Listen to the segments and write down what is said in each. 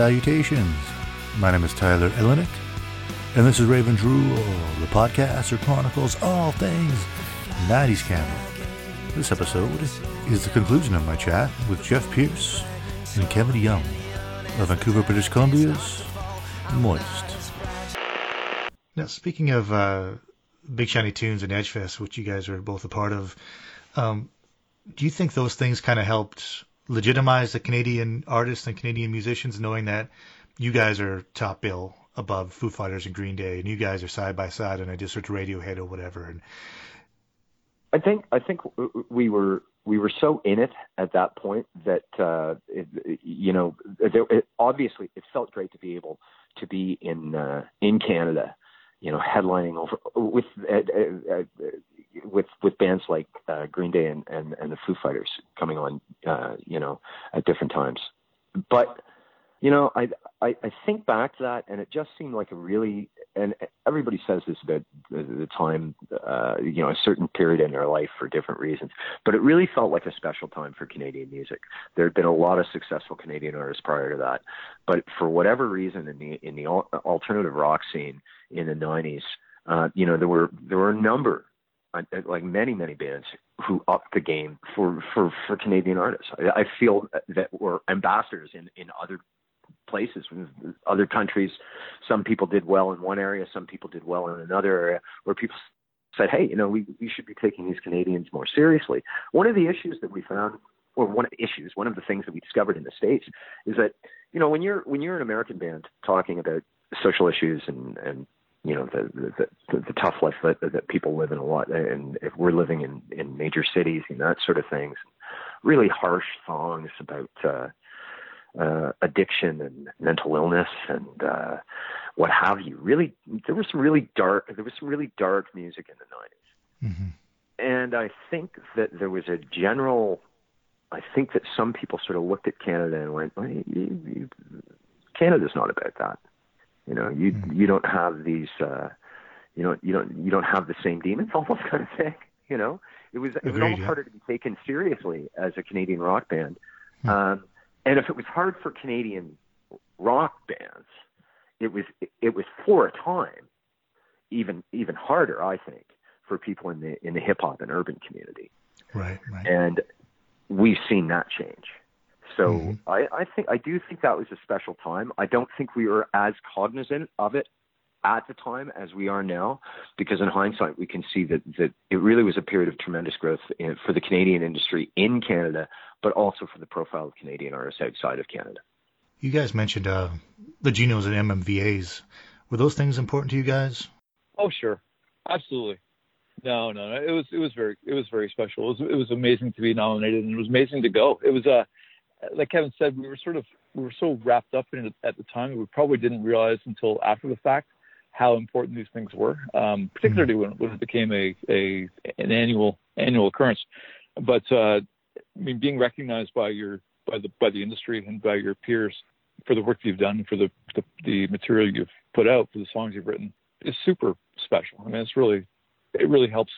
Salutations. My name is Tyler Illinick, and this is Rave Drool, the podcast that chronicles all things 90s Canada. This episode is the conclusion of my chat with Jeff Pearce and Kevin Young of Vancouver, British Columbia's Moist. Now, speaking of uh, Big Shiny Tunes and Edgefest, which you guys are both a part of, um, do you think those things kind of helped legitimize the Canadian artists and Canadian musicians, knowing that you guys are top bill above Foo Fighters and Green Day, and you guys are side by side on a district Radiohead or whatever? And I think I think we were we were so in it at that point that uh, it, you know there, it, obviously it felt great to be able to be in uh, in Canada, you know, headlining over with uh, uh, uh with with bands like uh, Green Day and, and and the Foo Fighters coming on, uh, you know, at different times. But you know, I, I I think back to that, and it just seemed like a really and everybody says this about the, time, uh, you know, a certain period in their life for different reasons. But it really felt like a special time for Canadian music. There had been a lot of successful Canadian artists prior to that, but for whatever reason, in the in the alternative rock scene in the '90s, uh, you know, there were there were a number Uh, uh, like many many bands who upped the game for for for Canadian artists. I, I feel that we're ambassadors in in other places, other countries. Some people did well in one area, some people did well in another area, where people said, "Hey, you know, we we should be taking these Canadians more seriously." One of the issues that we found, or one of the issues, one of the things that we discovered in the states, is that you know when you're when you're an American band talking about social issues and and you know the the, the, the tough life that, that people live in a lot, and if we're living in in major cities and that sort of things, really harsh songs about uh, uh, addiction and mental illness and uh, what have you. Really, there was some really dark there was some really dark music in the 90s, mm-hmm. and I think that there was a general. I think that some people sort of looked at Canada and went, well, you, you, "Canada's not about that." You know, you mm. you don't have these, uh, you know, you don't you don't have the same demons, almost kind of thing. You know, it was it was almost yeah. harder to be taken seriously as a Canadian rock band. Mm. Um, and if it was hard for Canadian rock bands, it was it was for a time even even harder, I think, for people in the in the hip hop and urban community. Right, right. And we've seen that change. So mm-hmm. I, I think I do think that was a special time. I don't think we were as cognizant of it at the time as we are now, because in hindsight we can see that that it really was a period of tremendous growth in, for the Canadian industry in Canada, but also for the profile of Canadian artists outside of Canada. You guys mentioned uh, the Junos and MMVAs. Were those things important to you guys? Oh, sure, absolutely. No, no, no. It was it was very it was very special. It was it was amazing to be nominated, and it was amazing to go. It was a uh, like Kevin said, we were sort of we were so wrapped up in it at the time, we probably didn't realize until after the fact how important these things were, um, particularly when, when it became a, a an annual annual occurrence. But uh, I mean, being recognized by your by the by the industry and by your peers for the work you've done, for the, the the material you've put out, for the songs you've written, is super special. I mean, it's really it really helps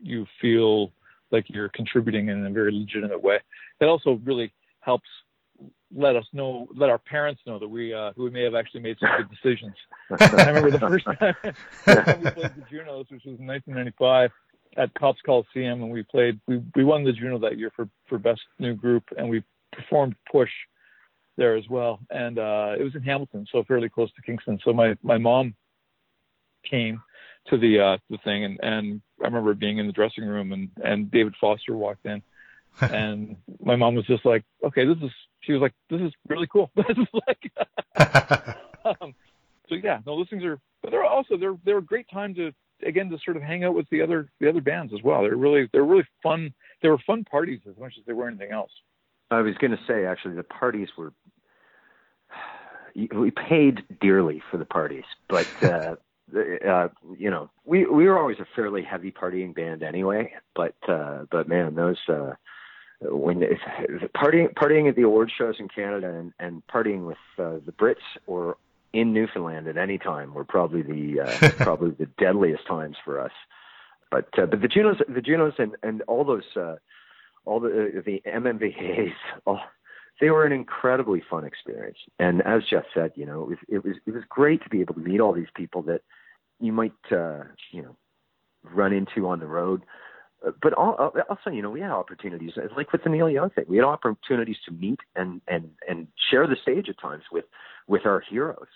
you feel like you're contributing in a very legitimate way. It also really helps let us know, let our parents know that we uh, we may have actually made some good decisions. I remember the first time we played the Junos, which was in 1995 at Copps Coliseum, and we played. We we won the Juno that year for for best new group, and we performed Push there as well. And uh, it was in Hamilton, so fairly close to Kingston. So my my mom came to the uh, the thing, and and I remember being in the dressing room, and and David Foster walked in, and my mom was just like, okay, this is. She was like, this is really cool. this is like. um, so yeah, no, those things are. But they're also they're they're a great time to again to sort of hang out with the other the other bands as well. They're really they're really fun. They were fun parties as much as they were anything else. I was going to say actually the parties were we paid dearly for the parties, but uh, uh, you know, we we were always a fairly heavy partying band anyway. But uh, but man, those uh, when it's, partying partying at the award shows in Canada and, and partying with uh, the Brits or in Newfoundland at any time were probably the uh, probably the deadliest times for us. But uh, but the Junos the Junos and and all those uh, all the the MMVAs all they were an incredibly fun experience. And as Jeff said, you know, it was it was it was great to be able to meet all these people that you might uh, you know run into on the road. Uh, but also, you know, we had opportunities like with the Neil Young thing. We had opportunities to meet and and and share the stage at times with with our heroes.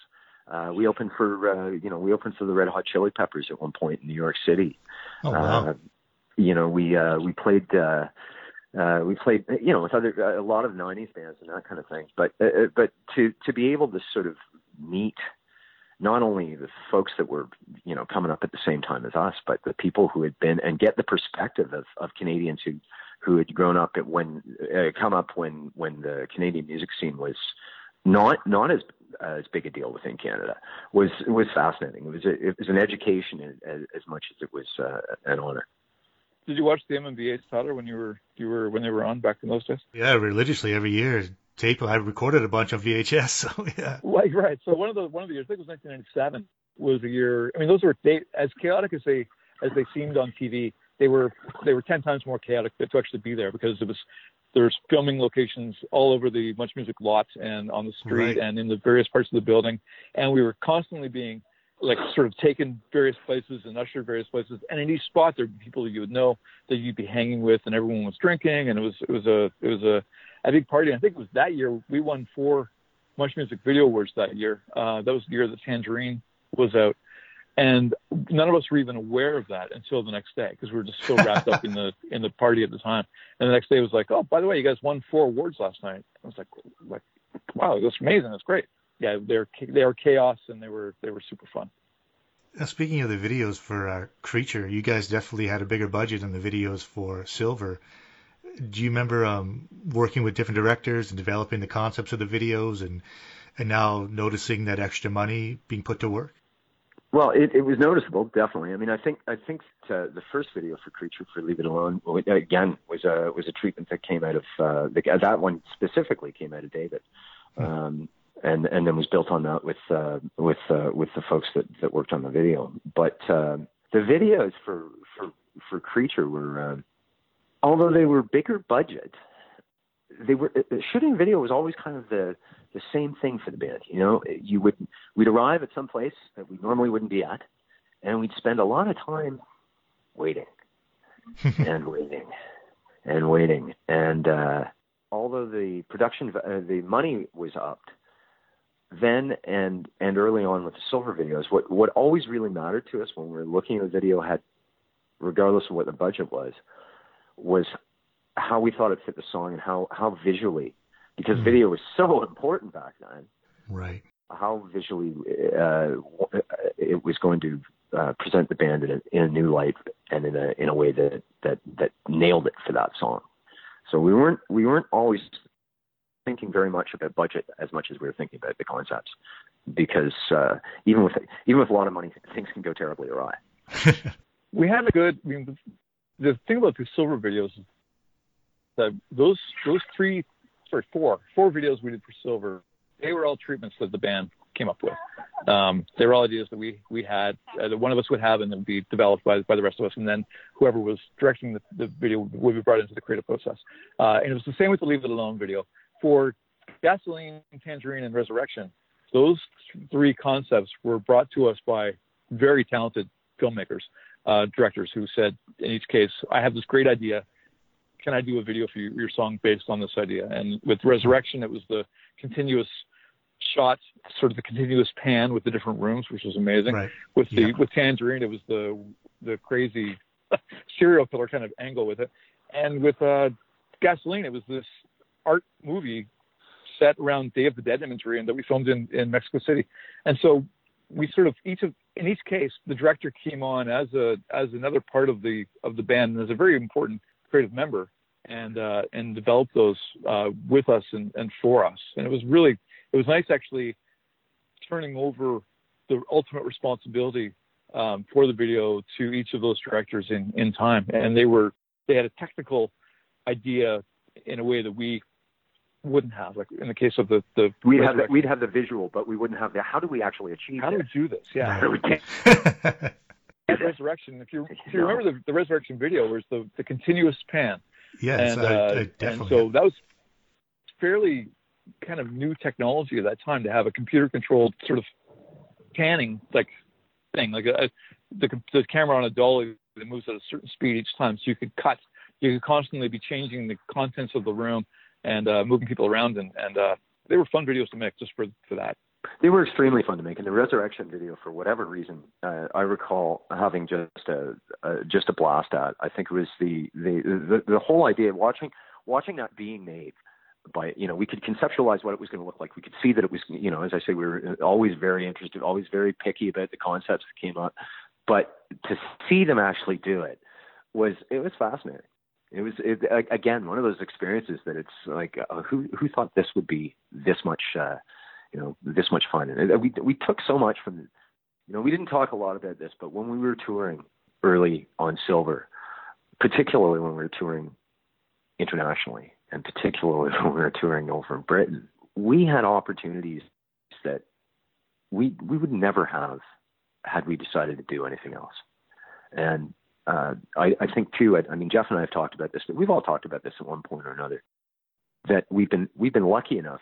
Uh, we opened for uh, you know we opened for the Red Hot Chili Peppers at one point in New York City. Oh wow! Uh, you know we uh, we played uh, uh, we played you know with other a lot of '90s bands and that kind of thing. But uh, uh, but to to be able to sort of meet not only the folks that were you know coming up at the same time as us, but the people who had been and get the perspective of, of Canadians who who had grown up at when uh, come up when when the Canadian music scene was not not as as big a deal within Canada was was fascinating. It was a, it was an education as, as much as it was uh, an honor. Did you watch the MMVA Tyler when you were you were when they were on back in those days? Yeah, religiously every year. Tape. I recorded a bunch on VHS. So yeah. Like right. So one of the one of the years, I think it was 1997, was a year. I mean, those were they as chaotic as they as they seemed on TV. They were they were ten times more chaotic to actually be there because it was there's filming locations all over the Much Music lot and on the street right. and in the various parts of the building, and we were constantly being like sort of taken various places and ushered various places. And in each spot, there be people you would know that you'd be hanging with, and everyone was drinking, and it was it was a it was a, a big party. I think it was that year we won four Much Music Video Awards that year. Uh, that was the year that Tangerine was out, and none of us were even aware of that until the next day because we were just so wrapped up in the in the party at the time. And the next day was like, oh, by the way, you guys won four awards last night. I was like, like, wow, that's amazing. That's great. Yeah, they're they were chaos and they were they were super fun. Now, speaking of the videos for uh, Creature, you guys definitely had a bigger budget than the videos for Silver. Do you remember um, working with different directors and developing the concepts of the videos, and and now noticing that extra money being put to work? Well, it, it was noticeable, definitely. I mean, I think I think uh, the first video for Creature for Leave It Alone again was a was a treatment that came out of uh, the, that one specifically came out of David, hmm. um, and and then was built on that with uh, with uh, with the folks that that worked on the video. But uh, the videos for for for Creature were, uh, although they were bigger budget, they were uh, shooting video was always kind of the the same thing for the band. You know, you would we'd arrive at some place that we normally wouldn't be at, and we'd spend a lot of time waiting and waiting and waiting. And uh, although the production, uh, the money was upped, then and and early on with the silver videos, what what always really mattered to us when we were looking at a video had, regardless of what the budget was, was how we thought it fit the song and how how visually because mm. video was so important back then. Right. How visually uh, it was going to uh, present the band in a, in a new light and in a in a way that that that nailed it for that song. So we weren't we weren't always thinking very much about budget as much as we were thinking about the concepts, because uh, even with even with a lot of money, things can go terribly awry. we had a good. I mean, the thing about the silver videos is that those those three sorry, four, four videos we did for Silver. They were all treatments that the band came up with. Um, they were all ideas that we we had uh, that one of us would have and then be developed by by the rest of us, and then whoever was directing the, the video would be brought into the creative process. Uh, and it was the same with the Leave It Alone video for Gasoline, Tangerine, and Resurrection. Those three concepts were brought to us by very talented filmmakers, uh, directors who said in each case, I have this great idea can I do a video for you, your song based on this idea? And with Resurrection, it was the continuous shot, sort of the continuous pan with the different rooms, which was amazing. Right. With the yeah. with Tangerine, it was the the crazy serial killer kind of angle with it. And with uh, Gasoline, it was this art movie set around Day of the Dead imagery, and that we filmed in in Mexico City. And so we sort of each of in each case, the director came on as a as another part of the of the band and as a very important creative member and uh, and developed those uh, with us and, and for us. And it was really it was nice actually turning over the ultimate responsibility um, for the video to each of those directors in in time. And they were they had a technical idea in a way that we wouldn't have. Like in the case of the the we'd have the, we'd have the visual, but we wouldn't have the how do we actually achieve? How do we do this? Yeah. resurrection. If you if you remember the, the resurrection video, was the the continuous pan. Yes, and, I, uh, I and so that was fairly kind of new technology at that time to have a computer controlled sort of panning like thing, like a, the, the camera on a dolly that moves at a certain speed each time, so you could cut. You could constantly be changing the contents of the room and uh, moving people around, and, and uh, they were fun videos to make just for for that. They were extremely fun to make, and the resurrection video, for whatever reason, uh, I recall having just a, a just a blast at. I think it was the the the, the whole idea of watching watching that being made by you know we could conceptualize what it was going to look like we could see that it was you know as i say we were always very interested always very picky about the concepts that came up but to see them actually do it was it was fascinating it was it, again one of those experiences that it's like uh, who who thought this would be this much uh you know this much fun and we we took so much from you know we didn't talk a lot about this but when we were touring early on silver particularly when we were touring internationally and particularly when we were touring over in Britain, we had opportunities that we we would never have had we decided to do anything else. And uh, I, I think too. I, I mean, Jeff and I have talked about this, but we've all talked about this at one point or another. That we've been we've been lucky enough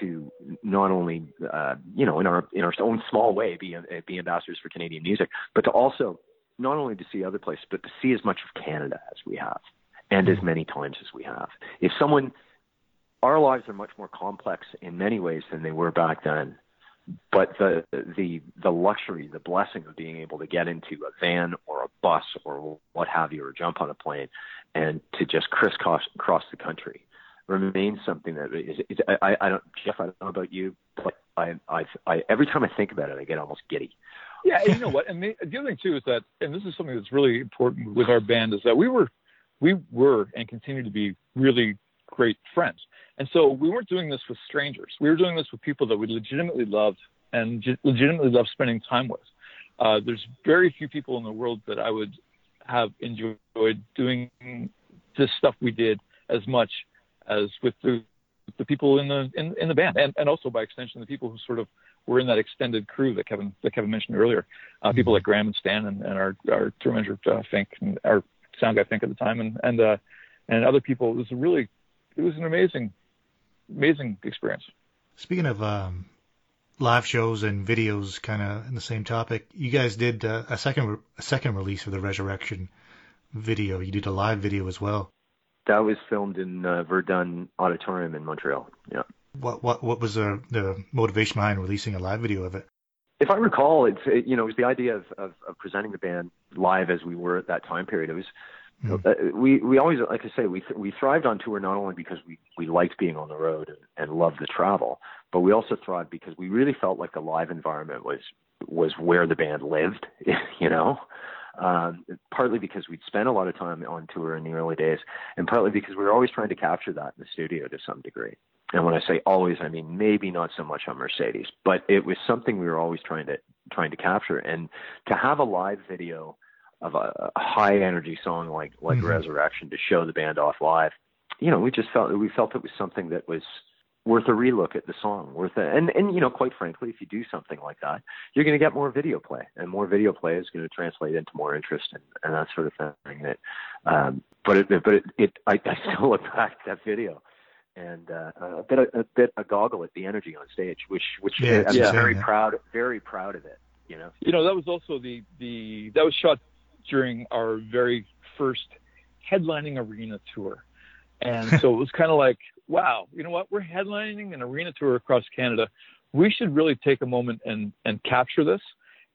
to not only uh, you know in our in our own small way be be ambassadors for Canadian music, but to also not only to see other places, but to see as much of Canada as we have and as many times as we have. If someone, our lives are much more complex in many ways than they were back then. But the the the luxury, the blessing of being able to get into a van or a bus or what have you, or jump on a plane, and to just crisscross across the country, remains something that is. is I, I don't, Jeff. I don't know about you, but I, I, I, every time I think about it, I get almost giddy. Yeah, you know what? And the, the other thing too is that, and this is something that's really important with our band, is that we were we were and continue to be really great friends. And so we weren't doing this with strangers. We were doing this with people that we legitimately loved and legitimately loved spending time with. Uh, there's very few people in the world that I would have enjoyed doing this stuff we did as much as with the the people in the in, in the band and, and also by extension the people who sort of were in that extended crew that Kevin that Kevin mentioned earlier. Uh, people like Graham and Stan and, and our our tour manager uh, Fink and our sound guy think at the time, and and uh, and other people. It was a really, it was an amazing, amazing experience. Speaking of um, live shows and videos, kind of in the same topic, you guys did uh, a second a second release of the Resurrection video. You did a live video as well. That was filmed in uh, Verdun Auditorium in Montreal. Yeah. What what what was the the motivation behind releasing a live video of it? if I recall, it's it, you know it was the idea of, of, of presenting the band live as we were at that time period. It was mm. uh, we we always like I say we th- we thrived on tour not only because we we liked being on the road and, and loved the travel, but we also thrived because we really felt like the live environment was was where the band lived. You know. Um, partly because we'd spent a lot of time on tour in the early days, and partly because we were always trying to capture that in the studio to some degree and when I say always, I mean maybe not so much on Mercedes, but it was something we were always trying to trying to capture. And to have a live video of a, a high energy song like like mm-hmm. Resurrection to show the band off live, you know, we just felt we felt it was something that was worth a relook at the song, worth a, and and you know, quite frankly, if you do something like that, you're going to get more video play, and more video play is going to translate into more interest and, and that sort of thing. That, um, but it, but it, it I, I still look back at that video and uh, a bit a, a bit a goggle at the energy on stage, which which yeah, I'm yeah. very proud very proud of it. You know. You know that was also the the that was shot during our very first headlining arena tour, and so it was kind of like wow, you know what? We're headlining an arena tour across Canada. We should really take a moment and and capture this.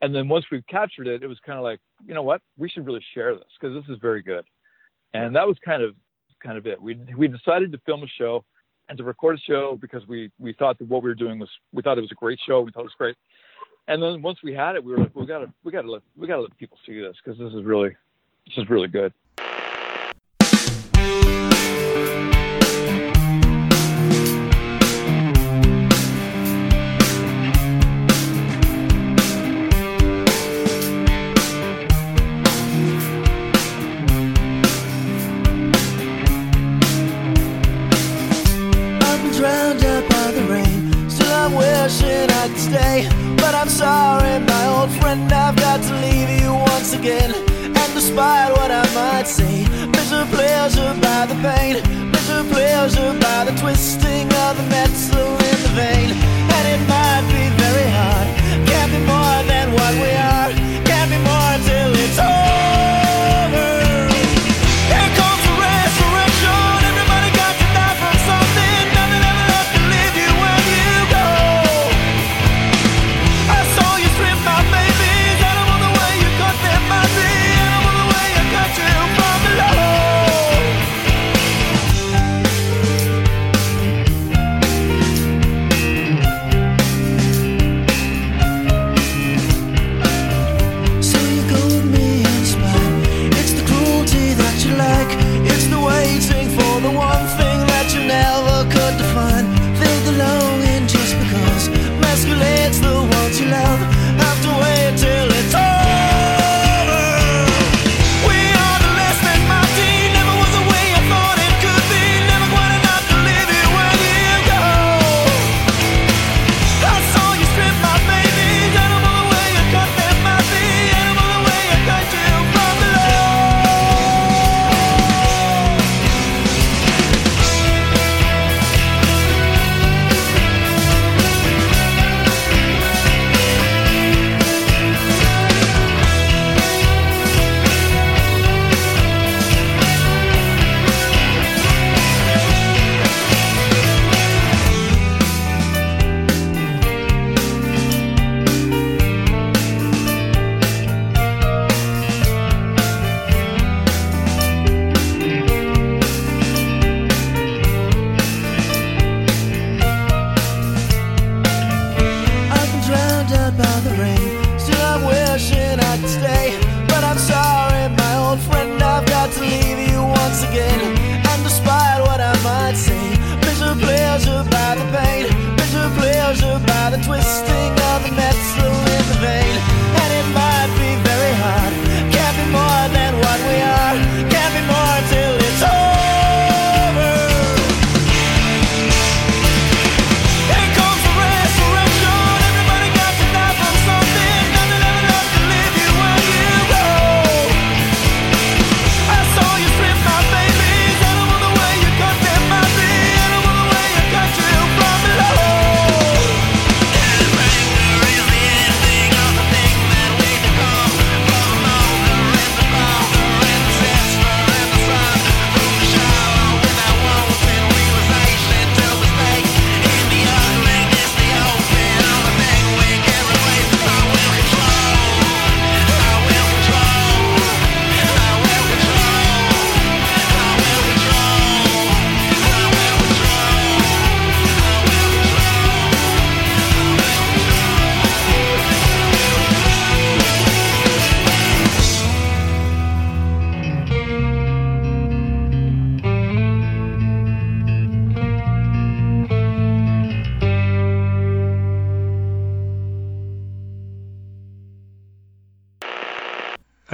And then once we've captured it, it was kind of like, you know what? We should really share this because this is very good. And that was kind of kind of it. We we decided to film a show and to record a show because we we thought that what we were doing was we thought it was a great show. We thought it was great. And then once we had it, we were like, we gotta we gotta let we gotta let people see this because this is really this is really good.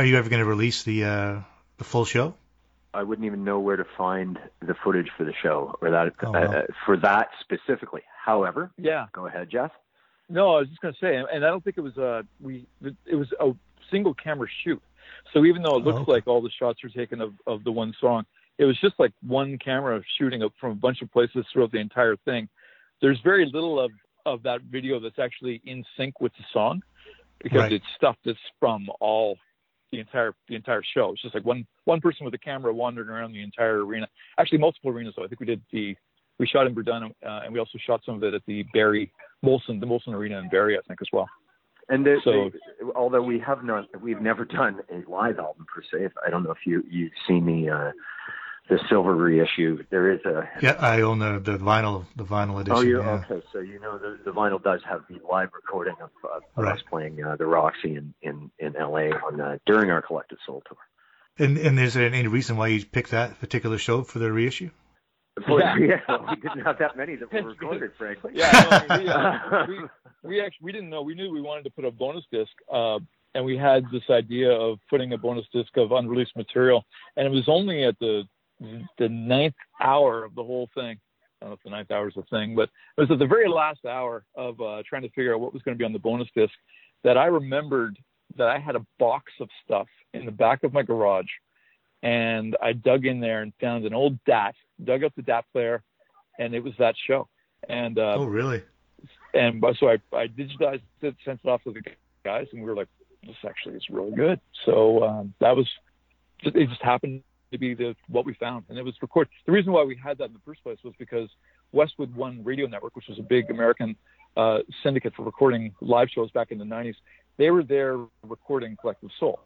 You ever going to release the uh, the full show? I wouldn't even know where to find the footage for the show or that Oh, uh, wow. uh, for that specifically. However, Yeah. go ahead, Jeff. No, I was just going to say, and I don't think it was a we. It was a single camera shoot. So even though it looks Oh, okay. like all the shots are taken of of the one song, it was just like one camera shooting up from a bunch of places throughout the entire thing. There's very little of of that video that's actually in sync with the song because Right. it's stuff that's from all the entire the entire show. It's just like one one person with a camera wandering around the entire arena. Actually, multiple arenas though. I think we did the we shot in Verdun uh, and we also shot some of it at the Barrie Molson, the Molson Arena in Barrie, I think as well. And the, So- although we have not, we've never done a live album per se. If- I don't know if you you've seen the uh, the silver reissue. There is a Yeah, I own the the vinyl the vinyl edition. Oh, you yeah. okay? So you know the, the vinyl does have the live recording of, of, of Right. us playing uh, the Roxy in in in L.A. on uh, during our Collective Soul tour. And and is there any reason why you picked that particular show for the reissue? Yeah. yeah, well, we didn't have that many that were recorded, frankly. Yeah, no, we, uh, we, we actually we didn't know. We knew we wanted to put a bonus disc, uh, and we had this idea of putting a bonus disc of unreleased material, and it was only at the the ninth hour of the whole thing. I don't know if the ninth hour is a thing, but it was at the very last hour of uh, trying to figure out what was going to be on the bonus disc that I remembered that I had a box of stuff in the back of my garage, and I dug in there and found an old DAT, dug up the DAT player, and it was that show. And uh, oh, really? and so I, I digitized it, sent it off to the guys, and we were like, this actually is really good. So um, that was, it just happened be the what we found, and it was recorded. The reason why we had that in the first place was because Westwood One Radio Network, which was a big American uh, syndicate for recording live shows back in the 90s, they were there recording Collective Soul.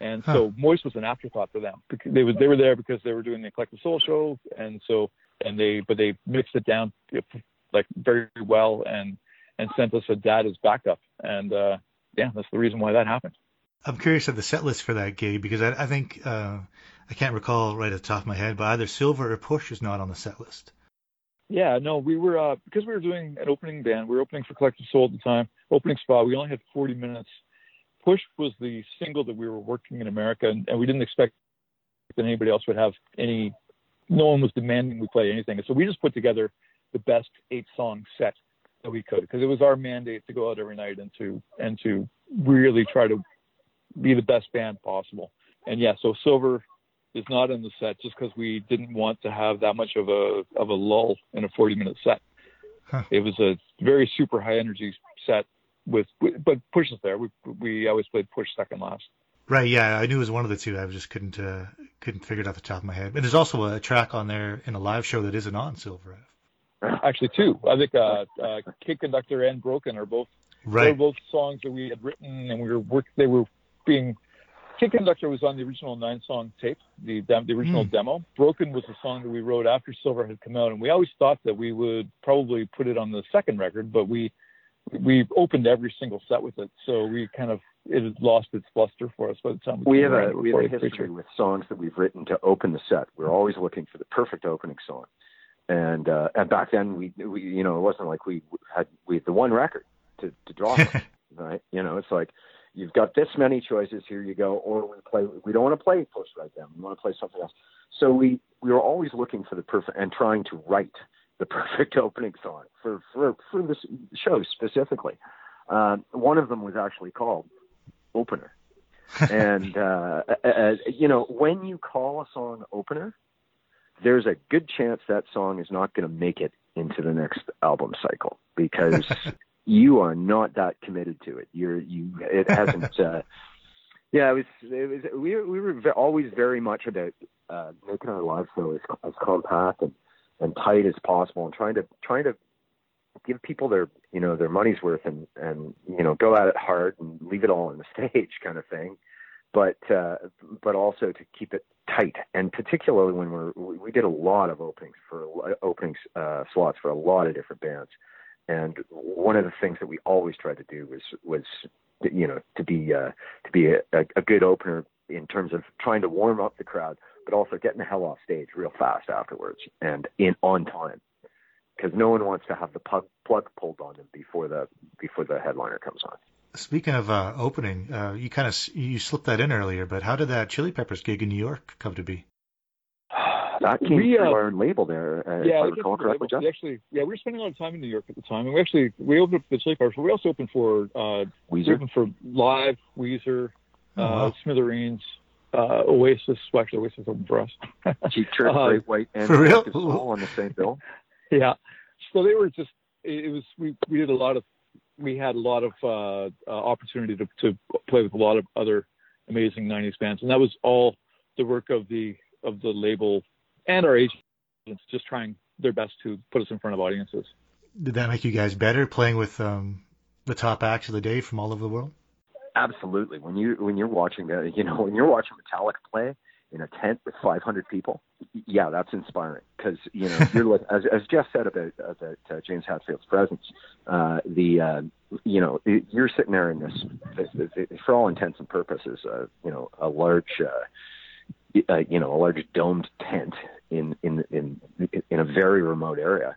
And so Moist was an afterthought for them. Because they was they were there because they were doing the Collective Soul show, and so and they but they mixed it down like very well and and sent us a DAT as backup. And uh, yeah, that's the reason why that happened. I'm curious of the set list for that gig because I, I think uh, I can't recall right at the top of my head, but either Silver or Push is not on the set list. Yeah, no, we were uh, because we were doing an opening band. We were opening for Collective Soul at the time. Opening spot. We only had 40 minutes. Push was the single that we were working in America, and, and we didn't expect that anybody else would have any. No one was demanding we play anything, and so we just put together the best eight-song set that we could because it was our mandate to go out every night and to and to really try to be the best band possible. And yeah, so Silver is not in the set just because we didn't want to have that much of a of a lull in a 40 minute set. Huh. It was a very super high energy set with, but Push is there. We we always played Push second last. Right, yeah, I knew it was one of the two. I just couldn't uh, couldn't figure it off the top of my head. And there's also a track on there in a live show that isn't on Silver. Actually, two. I think uh, uh, Kid Conductor and Broken are both Right. both songs that we had written and we were work. They were being. Kid Conductor was on the original nine song tape, the the original Hmm. demo. Broken was a song that we wrote after Silver had come out, and we always thought that we would probably put it on the second record, but we we opened every single set with it, so we kind of it had lost its luster for us by the time We came have a we have a history Creature. with songs that we've written to open the set. We're always looking for the perfect opening song, and uh, and back then we, we you know it wasn't like we had we had the one record to, to draw from, right? You know, it's like you've got this many choices. Here you go. Or we play. We don't want to play Push Right Down. We want to play something else. So we we were always looking for the perfect and trying to write the perfect opening song for for for this show specifically. Uh, one of them was actually called Opener, and uh, uh, you know when you call a song Opener, there's a good chance that song is not going to make it into the next album cycle because you are not that committed to it. You're you it hasn't. Uh, yeah, it was. It was. We were, we were always very much about uh, making our live show as, as compact and, and tight as possible, and trying to trying to give people their you know their money's worth and and you know go at it hard and leave it all on the stage kind of thing, but uh, but also to keep it tight and particularly when we're we we did a lot of openings for openings uh, slots for a lot of different bands, and one of the things that we always tried to do was was you know to be uh, to be a, a good opener in terms of trying to warm up the crowd, but also getting the hell off stage real fast afterwards and in on time because no one wants to have the plug, plug pulled on them before the before the headliner comes on. Speaking of uh, opening, uh, you kind of you slipped that in earlier, but how did that Chili Peppers gig in New York come to be? That came We, through uh, our label there, uh, yeah, if I we recall correctly, Jeff. we actually, yeah, we were spending a lot of time in New York at the time, and we actually we opened up the Chili Peppers, but we also opened for uh, we Weezer. opened for Live, Weezer, Oh, uh, wow. Smithereens, uh, Oasis. Well, actually, Oasis opened for us. Cheap Trick, Uh, Great White, and for real? Soul on the same bill. yeah, so they were just it, it was we we did a lot of we had a lot of uh, uh, opportunity to to play with a lot of other amazing '90s bands, and that was all the work of the of the label and our agents just trying their best to put us in front of audiences. Did that make you guys better playing with um, the top acts of the day from all over the world? Absolutely. When you when you're watching, uh, you know, when you're watching Metallica play in a tent with 500 people, yeah, that's inspiring because you know you're like as as Jeff said about about uh, James Hetfield's presence, uh, the uh, you know it- you're sitting there in this, this, this for all intents and purposes, uh, you know, a large. Uh, y- uh, you know, a large domed tent in in in in a very remote area,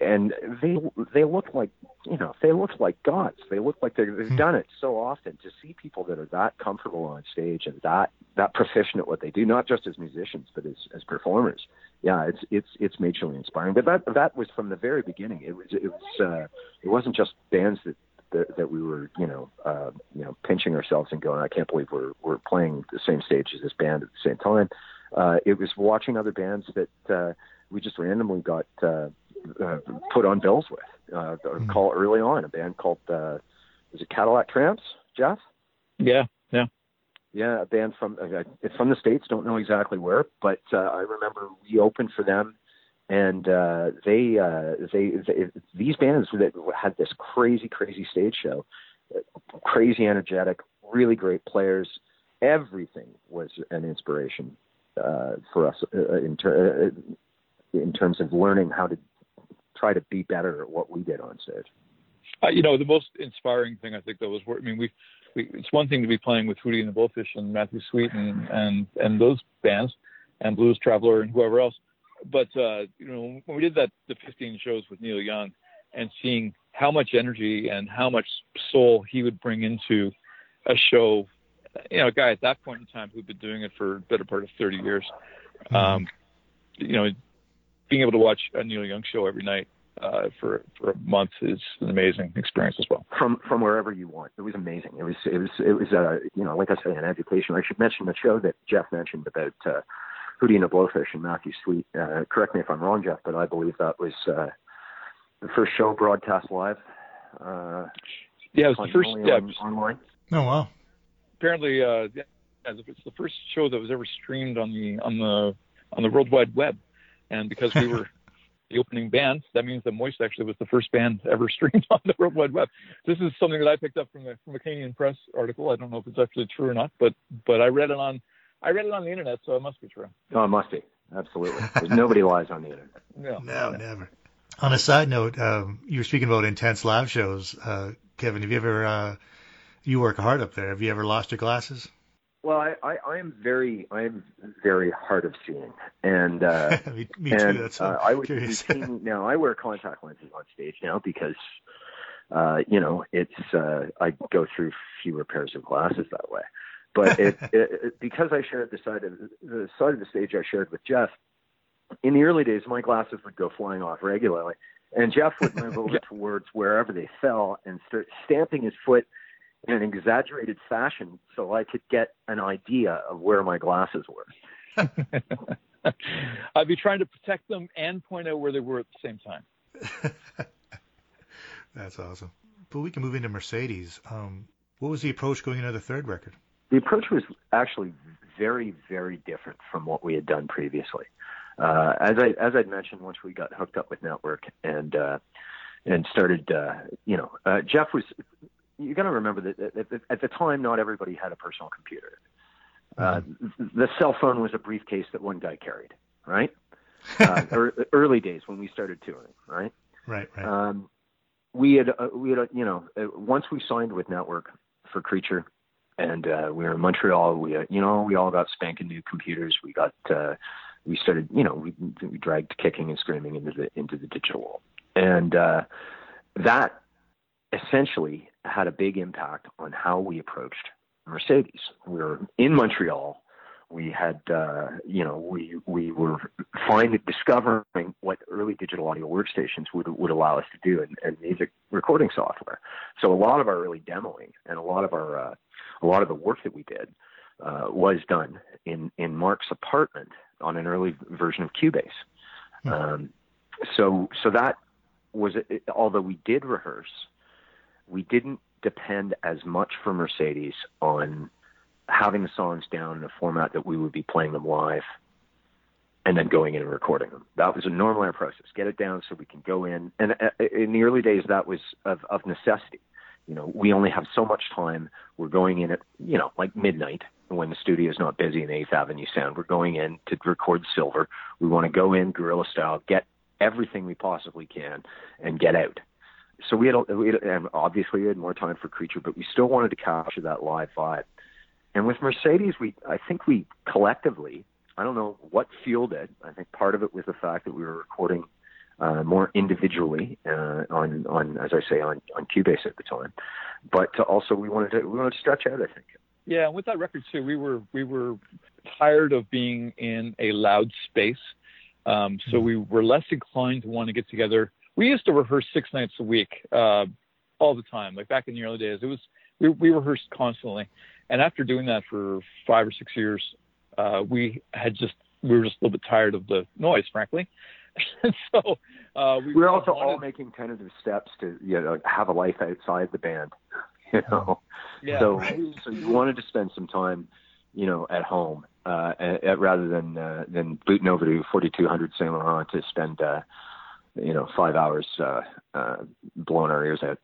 and they they look like you know they look like gods. They look like they've Hmm. done it so often. To see people that are that comfortable on stage and that that proficient at what they do, not just as musicians but as as performers, yeah, it's it's it's majorly inspiring. But that that was from the very beginning. It was it was uh, it wasn't just bands that. That, that we were, you know, uh, you know, pinching ourselves and going, I can't believe we're we're playing the same stage as this band at the same time. Uh, it was watching other bands that uh, we just randomly got uh, uh, put on bills with. Uh, Hmm. Call early on a band called uh, was it Cadillac Tramps? Jeff? Yeah, yeah. Yeah, a band from uh, it's from the states. Don't know exactly where, but uh, I remember we opened for them, and uh, they, uh, they they these bands that had this crazy crazy stage show, uh, crazy energetic, really great players. Everything was an inspiration uh, for us uh, in, ter- uh, in terms of learning how to try to be better at what we did on stage. Uh, you know, the most inspiring thing I think that was, I mean, we, we it's one thing to be playing with Hootie and the Blowfish and Matthew Sweet and and and those bands, and Blues Traveler and whoever else, but uh, you know, when we did that the 15 shows with Neil Young, and seeing how much energy and how much soul he would bring into a show, you know, a guy at that point in time who'd been doing it for a better part of 30 years, um, you know, being able to watch a Neil Young show every night uh, for for a month is an amazing experience as well. from from wherever you want. It was amazing. It was it was it was uh you know like I say an education. I should mention the show that Jeff mentioned about uh, Hootie and the Blowfish and Matthew Sweet. Uh, correct me if I'm wrong, Jeff, but I believe that was uh, the first show broadcast live. Uh, Yeah, it was the first. continually Yeah, on, online. Oh wow. apparently, uh, yeah, it's the first show that was ever streamed on the on the on the World Wide Web, and because we were the opening band, that means that Moist actually was the first band ever streamed on the World Wide Web. This is something that I picked up from the from a Canadian Press article. I don't know if it's actually true or not, but but I read it on I read it on the internet, so it must be true. Oh, it must be absolutely. Nobody lies on the internet. No, No, never. On a side note, um, you were speaking about intense live shows. Uh, Kevin, have you ever, uh, you work hard up there. Have you ever lost your glasses? Well, I, I, I am very I am very hard of seeing, and uh, me, me and too. That's uh, I would curious. routine, now I wear contact lenses on stage now because uh, you know, it's uh, I go through fewer pairs of glasses that way. But it, it, it, because I shared the side of the side of the stage I shared with Jeff, in the early days, my glasses would go flying off regularly, and Jeff would move over towards wherever they fell and start stamping his foot in an exaggerated fashion so I could get an idea of where my glasses were. I'd be trying to protect them and point out where they were at the same time. That's awesome. But we can move into Mercedes. Um, what was the approach going into the third record? The approach was actually very, very different from what we had done previously. Uh, as I as I'd mentioned, once we got hooked up with Network and uh, and started, uh, you know, uh, Jeff was. You got to remember that at the time, not everybody had a personal computer. Uh, the cell phone was a briefcase that one guy carried, right? uh, early days when we started touring, right? Right, right. Um, we had, uh, we had, you know, uh, once we signed with Network for Creature, and uh, we were in Montreal. We, uh, you know, we all got spanking new computers. We got, uh, we started, you know, we, we dragged kicking and screaming into the into the digital world, and uh, that essentially had a big impact on how we approached Mercedes. We were in Montreal. We had, uh, you know, we we were finding discovering what early digital audio workstations would would allow us to do, and, and music recording software. So a lot of our early demoing and a lot of our uh, a lot of the work that we did uh, was done in in Mark's apartment on an early version of Cubase. Hmm. Um, so so that was although we did rehearse, we didn't depend as much for Mercedes on having the songs down in a format that we would be playing them live and then going in and recording them. That was a normal process. Get it down so we can go in. And uh, in the early days, that was of, of necessity. You know, we only have so much time. We're going in at, you know, like midnight when the studio is not busy in 8th Avenue Sound. We're going in to record Silver. We want to go in guerrilla style, get everything we possibly can, and get out. So we had, we had, and obviously we had more time for Creature, but we still wanted to capture that live vibe. And with Mercedes, we, I think we collectively, I don't know what fueled it. I think part of it was the fact that we were recording uh, more individually uh, on, on, as I say, on, on Cubase at the time. But also we wanted to, we wanted to stretch out. I think. Yeah, and with that record too, we were we were tired of being in a loud space, um, so we were less inclined to want to get together. We used to rehearse six nights a week, uh, all the time. Like back in the early days, it was we we rehearsed constantly, and after doing that for five or six years, uh, we had just we were just a little bit tired of the noise, frankly. so uh, we we're also wanted... all making tentative steps to you know have a life outside the band. You know, yeah, so right. so you wanted to spend some time, you know, at home uh, at, rather than uh, than booting over to 4200 Saint Laurent to spend uh, you know five hours uh, uh, blowing our ears out.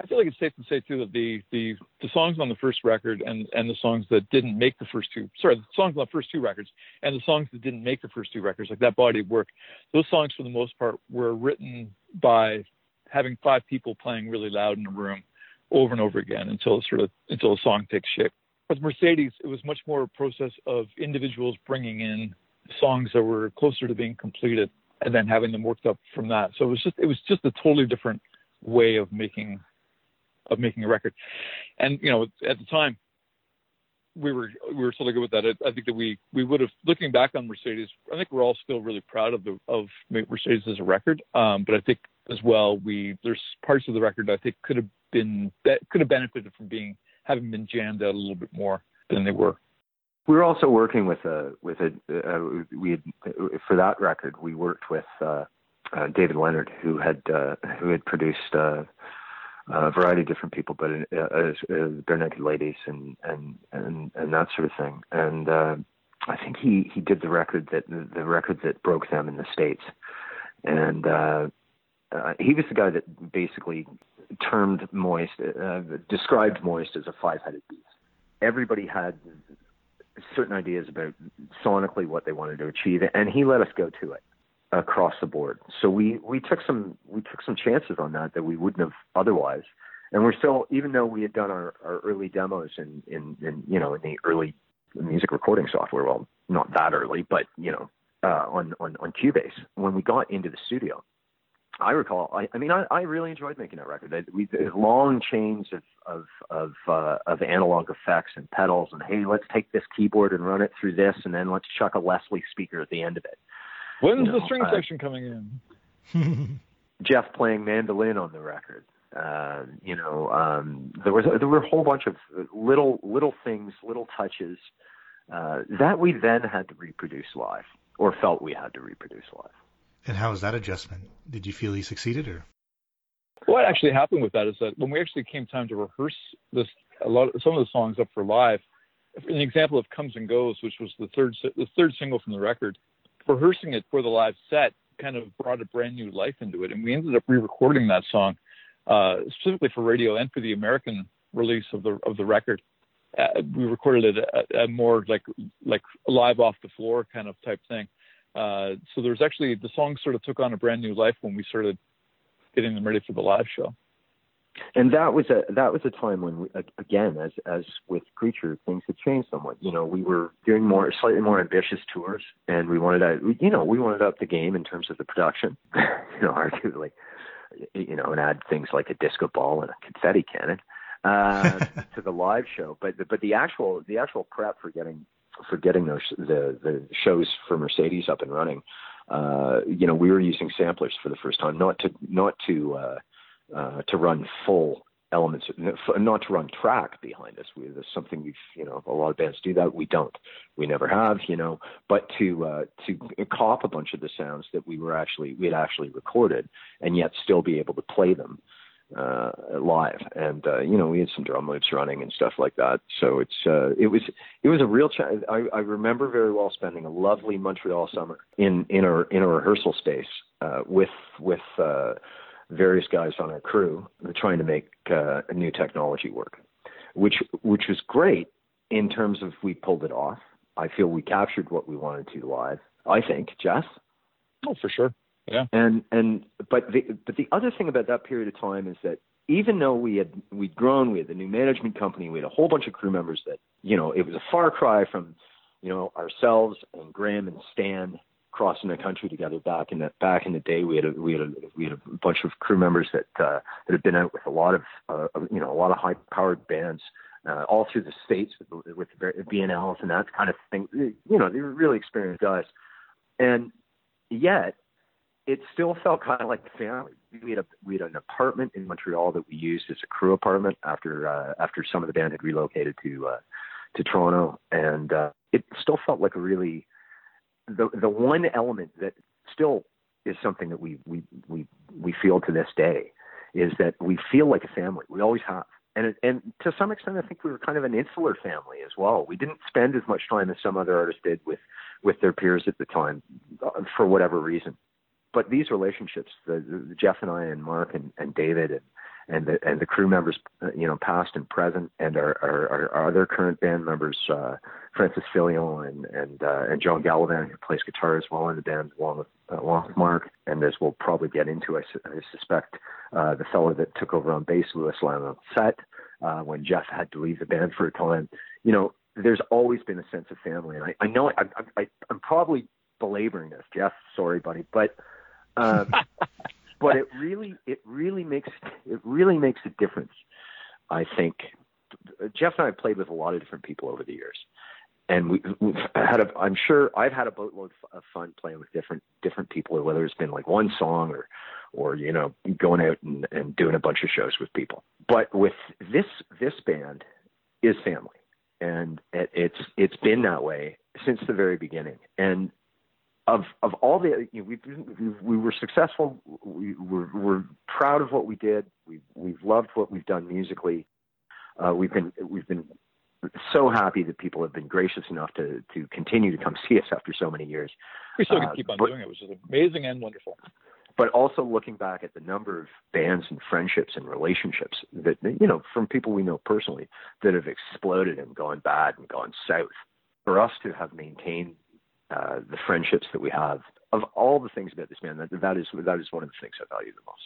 I feel like it's safe to say too that the the the songs on the first record and and the songs that didn't make the first two sorry the songs on the first two records and the songs that didn't make the first two records like that body of work those songs for the most part were written by having five people playing really loud in a room over and over again until sort of until a song takes shape. With Mercedes, it was much more a process of individuals bringing in songs that were closer to being completed and then having them worked up from that. So it was just it was just a totally different way of making of making a record. And you know, at the time, we were we were totally good with that. I, I, think that we we would have looking back on Mercedes. I think we're all still really proud of the of Mercedes as a record. Um, but I think as well we there's parts of the record I think could have been could have benefited from being having been jammed out a little bit more than they were. We were also working with a with a uh, we had for that record we worked with uh, uh, David Leonard who had uh, who had produced uh, a variety of different people, but uh, uh, Barenaked Ladies and and and and that sort of thing. And uh, I think he he did the record that the record that broke them in the states. And uh, uh, he was the guy that basically termed Moist, uh, described Moist as a five-headed beast. Everybody had certain ideas about sonically what they wanted to achieve, and he let us go to it across the board. So we we took some we took some chances on that that we wouldn't have otherwise. And we're still, even though we had done our, our early demos in, in, in you know in the early music recording software, well, not that early, but you know uh, on on on Cubase, when we got into the studio, I recall. I, I mean, I, I really enjoyed making that record. I, we long chains of of of, uh, of analog effects and pedals, and hey, let's take this keyboard and run it through this, and then let's chuck a Leslie speaker at the end of it. When's You the string uh, section coming in? Jeff playing mandolin on the record. Uh, you know, um, there was there were a whole bunch of little little things, little touches uh, that we then had to reproduce live, or felt we had to reproduce live. And how was that adjustment? Did you feel you succeeded, or What actually happened with that is that when we actually came time to rehearse this, a lot of, some of the songs up for live. An example of "Comes and Goes," which was the third the third single from the record, rehearsing it for the live set kind of brought a brand new life into it, and we ended up re-recording that song uh, specifically for radio and for the American release of the of the record. Uh, we recorded it at, at more like like live off the floor kind of type thing. Uh, so there's actually the song sort of took on a brand new life when we started getting them ready for the live show. And that was a that was a time when we, again as as with creature things had changed somewhat. You know we were doing more slightly more ambitious tours and we wanted to you know we wanted up the game in terms of the production. You know arguably you know and add things like a disco ball and a confetti cannon uh to the live show. But but the actual the actual prep for getting for getting those the the shows for mercedes up and running uh you know we were using samplers for the first time not to not to uh uh, to run full elements, not to run track behind us. We, something we've, you know, a lot of bands do that. We don't. We never have, you know. But to uh, to cop a bunch of the sounds that we were actually we had actually recorded, and yet still be able to play them uh, live. And uh, you know, we had some drum loops running and stuff like that. So it's uh, it was it was a real challenge. I, I remember very well spending a lovely Montreal summer in in our in a rehearsal space uh, with with. Uh, various guys on our crew trying to make uh, a new technology work, which which was great in terms of we pulled it off. I feel we captured what we wanted to live. I think, Jeff. Oh, for sure. Yeah. And and but the but the other thing about that period of time is that even though we had we'd grown, we had the new management company, we had a whole bunch of crew members that you know it was a far cry from you know ourselves and Graham and Stan crossing the country together back in the back in the day. We had a we had a we had a bunch of crew members that uh, that had been out with a lot of uh, you know a lot of high powered bands uh, all through the states with with BNLs and that kind of thing. You know, they were really experienced guys, and yet it still felt kind of like family. We had a we had an apartment in Montreal that we used as a crew apartment after uh, after some of the band had relocated to uh, to Toronto, and uh, it still felt like a really the the one element that still is something that we we we we feel to this day is that we feel like a family. We always have. And, and to some extent, I think we were kind of an insular family as well. We didn't spend as much time as some other artists did with, with their peers at the time, uh, for whatever reason. But these relationships, the, the Jeff and I, and Mark and, and David, and and the and the crew members, uh, you know, past and present, and our our, our other current band members, uh, Francis Filion and and uh, and John Gallivan, who plays guitar as well in the band, along with uh, along with Mark, and as we'll probably get into, I, su- I suspect, uh, the fellow that took over on bass, Louis Lam set, uh, when Jeff had to leave the band for a time. You know, there's always been a sense of family, and I, I know I, I, I I'm probably belaboring this, Jeff. Sorry, buddy, but. Um, but it really it really makes it really makes a difference i think. Jeff and i have played with a lot of different people over the years. And we, we've had a i'm sure i've had a boatload of fun playing with different different people whether it's been like one song or or you know going out and, and doing a bunch of shows with people. But with this this band is family. And it, it's it's been that way since the very beginning. And of of all the you know, we've, we've, we were successful. We we're, we're proud of what we did. We we've loved what we've done musically. Uh, we've been we've been so happy that people have been gracious enough to to continue to come see us after so many years. We still can Uh, keep on but- doing it, which is amazing and wonderful. But also looking back at the number of bands and friendships and relationships that you know from people we know personally that have exploded and gone bad and gone south. For us to have maintained uh, the friendships that we have of all the things about this man, that that is that is one of the things I value the most.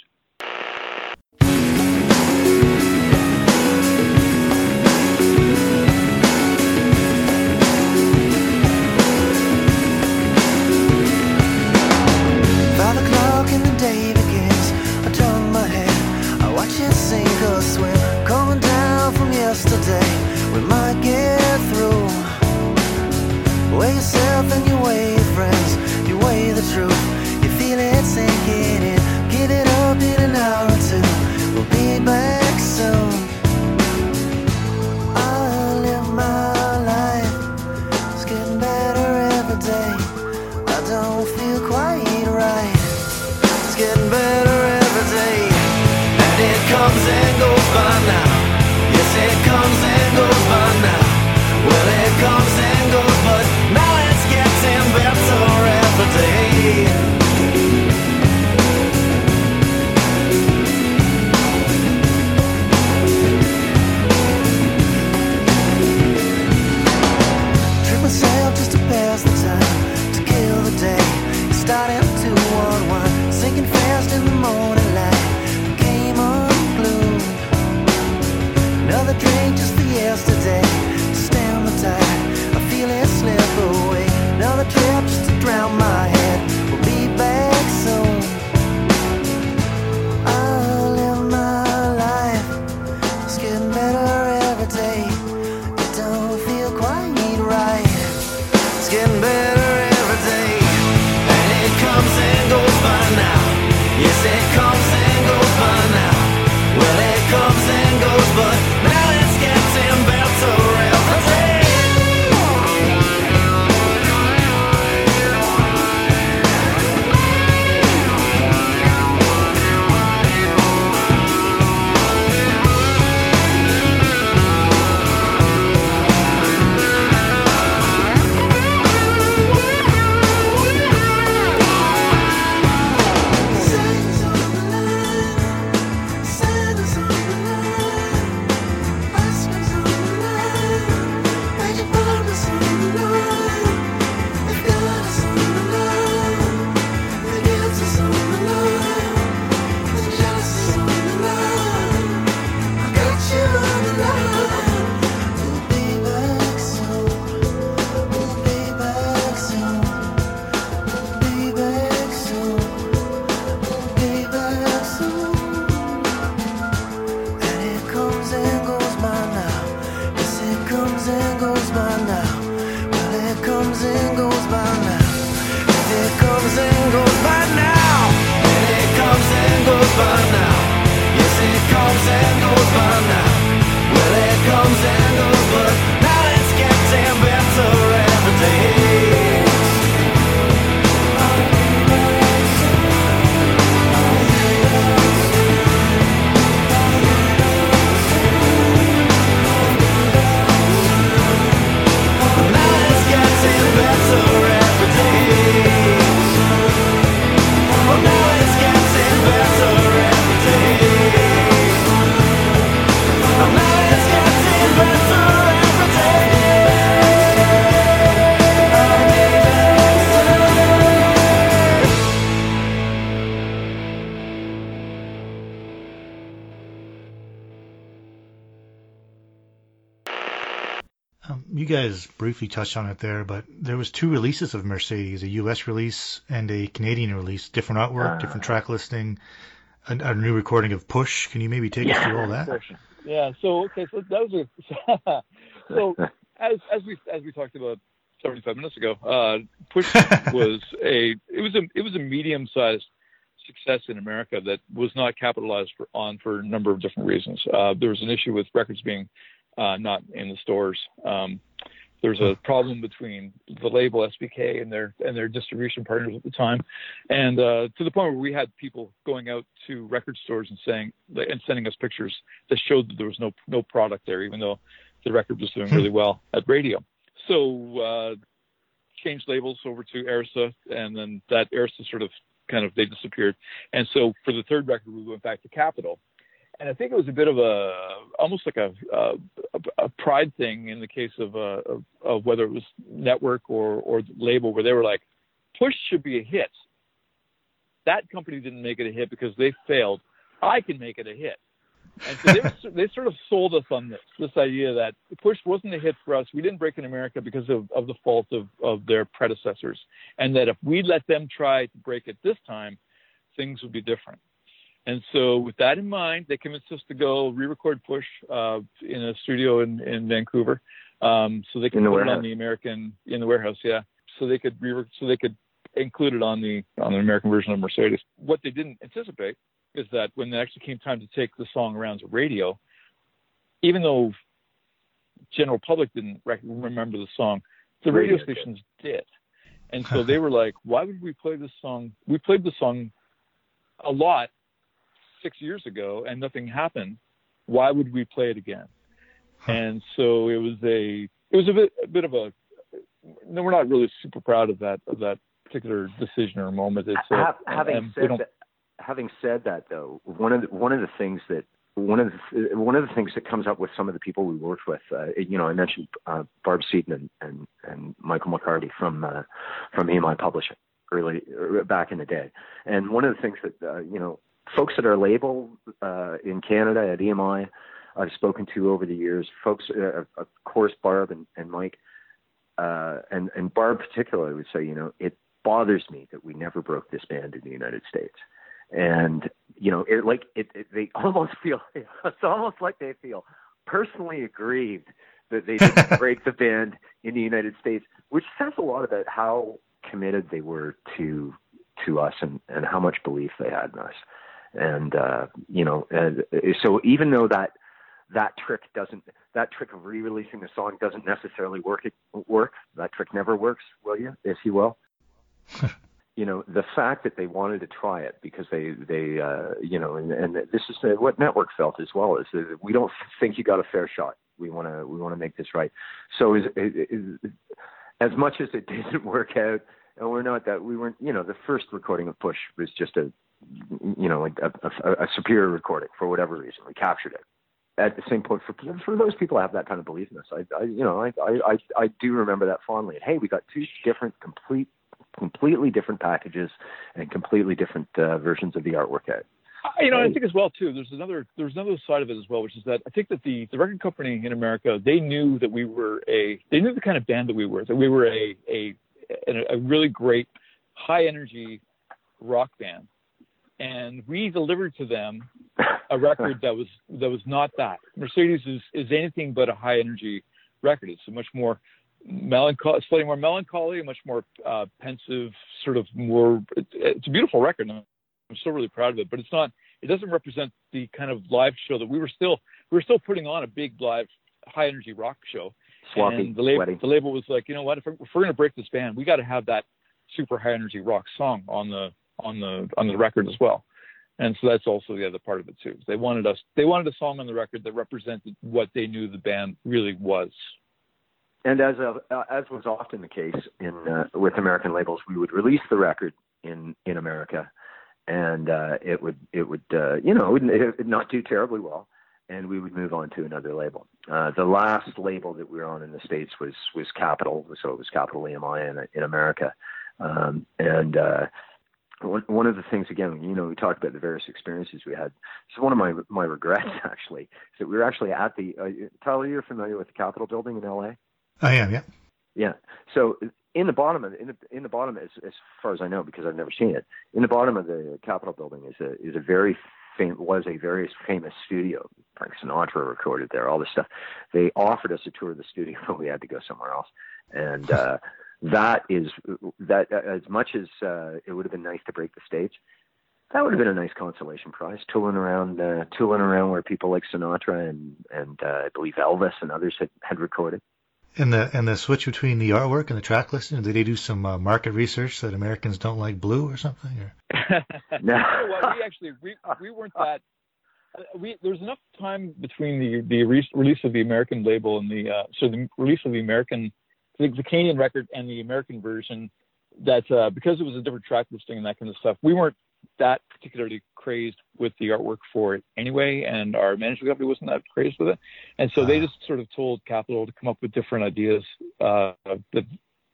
Briefly touched on it there, but there was two releases of Mercedes, a U.S. release and a Canadian release, different artwork, different track listing, a, a new recording of Push. Can you maybe take us through all that? Yeah. So okay. So that was a so as as we as we talked about 75 minutes ago, uh, Push was a it was a it was a medium sized success in America that was not capitalized for, on for a number of different reasons. Uh, there was an issue with records being uh, not in the stores. Um, there's a problem between the label SBK and their and their distribution partners at the time, and uh, to the point where we had people going out to record stores and saying and sending us pictures that showed that there was no no product there, even though the record was doing really well at radio. So uh, changed labels over to Arista, and then that Arista sort of kind of they disappeared. And so for the third record, we went back to Capitol, and I think it was a bit of a almost like a a, a pride thing in the case of, uh, of of whether it was network or or label, where they were like, Push should be a hit. That company didn't make it a hit because they failed. I can make it a hit. And so they, were, they sort of sold us on this this idea that Push wasn't a hit for us. We didn't break in America because of, of the fault of, of their predecessors, and that if we let them try to break it this time, things would be different. And so, with that in mind, they convinced us to go re-record Push uh, in a studio in, in Vancouver, um, so they could the put it on the American in the warehouse, yeah. So they could re- so they could include it on the on the American version of Mercedes. What they didn't anticipate is that when it actually came time to take the song around to radio, even though general public didn't rec- remember the song, the radio, Radio did. stations did. And so they were like, why would we play this song? We played the song a lot six years ago and nothing happened. Why would we play it again? And so it was a it was a bit a bit of a no, we're not really super proud of that of that particular decision or moment. It's a, Ha- having said that, having said that though, one of the, one of the things that one of the one of the things that comes up with some of the people we worked with, uh, you know, I mentioned uh, Barb Seaton and, and and Michael McCarty from uh, from EMI Publishing early er, back in the day, and one of the things that uh, you know folks at our label uh, in Canada at EMI I've spoken to over the years, folks, uh, of course, Barb and, and Mike, uh, and and Barb particularly would say, you know, it bothers me that we never broke this band in the United States, and you know, it like it, it they almost feel it's almost like they feel personally aggrieved that they didn't break the band in the United States, which says a lot about how committed they were to to us and and how much belief they had in us, and uh, you know, and so even though that that trick doesn't that trick of re-releasing the song doesn't necessarily work work that trick never works will you if you will. You know the fact that they wanted to try it because they they uh you know and, and this is uh, what network felt as well is that we don't think you got a fair shot. We want to we want to make this right. So is, is, as much as it didn't work out and we're not that we weren't you know the first recording of push was just a you know a, a, a superior recording for whatever reason we captured it at the same point for for those people who have that kind of belief in us I, I you know I, I I I do remember that fondly. And hey we got two different complete completely different packages and completely different uh, versions of the artwork. Out you know, I think as well too. There's another there's another side of it as well, which is that I think that the the record company in America they knew that we were a they knew the kind of band that we were that we were a a a, a really great high energy rock band, and we delivered to them a record that was that was not that. Mercedes is is anything but a high energy record. It's a much more melancholy, slightly more melancholy, a much more uh, pensive, sort of more. It, it's a beautiful record. and I'm still really proud of it, but it's not. It doesn't represent the kind of live show that we were still we were still putting on a big live high energy rock show. and the label, sweaty the label was like, you know what? If we're, if we're going to break this band, we got to have that super high energy rock song on the on the on the record as well. And so that's also the other part of it too. They wanted us. They wanted a song on the record that represented what they knew the band really was. and as a, as was often the case in uh, with American labels, we would release the record in in America, and uh, it would it would uh, you know it would, not do terribly well, and we would move on to another label. Uh, the last label that we were on in the states was was Capitol, so it was Capitol EMI in in America, um, and. Uh, one, one of the things again, you know, we talked about the various experiences we had. So one of my my regrets actually is that we were actually at the. Uh, Tyler, you're familiar with the Capitol building in L.A. I am, yeah. Yeah. So in the bottom of in the in the bottom as as far as I know because I've never seen it in the bottom of the Capitol building is a is a very fam- was a very famous studio. Frank Sinatra recorded there. All this stuff. They offered us a tour of the studio, but we had to go somewhere else. And uh, that is that as much as uh, it would have been nice to break the stage. That would have been a nice consolation prize, tooling around, uh, tooling around where people like Sinatra and and uh, I believe Elvis and others had, had recorded. And the and the switch between the artwork and the track listing, did they do some uh, market research that Americans don't like blue or something? Or? No. you know what? We actually we we weren't that. uh, We there was enough time between the the re- release of the American label and the uh, so the release of the American the, the Canadian record and the American version that uh, because it was a different track listing and that kind of stuff, we weren't that particularly crazed with the artwork for it anyway, and our management company wasn't that crazed with it, and so they just sort of told Capitol to come up with different ideas uh,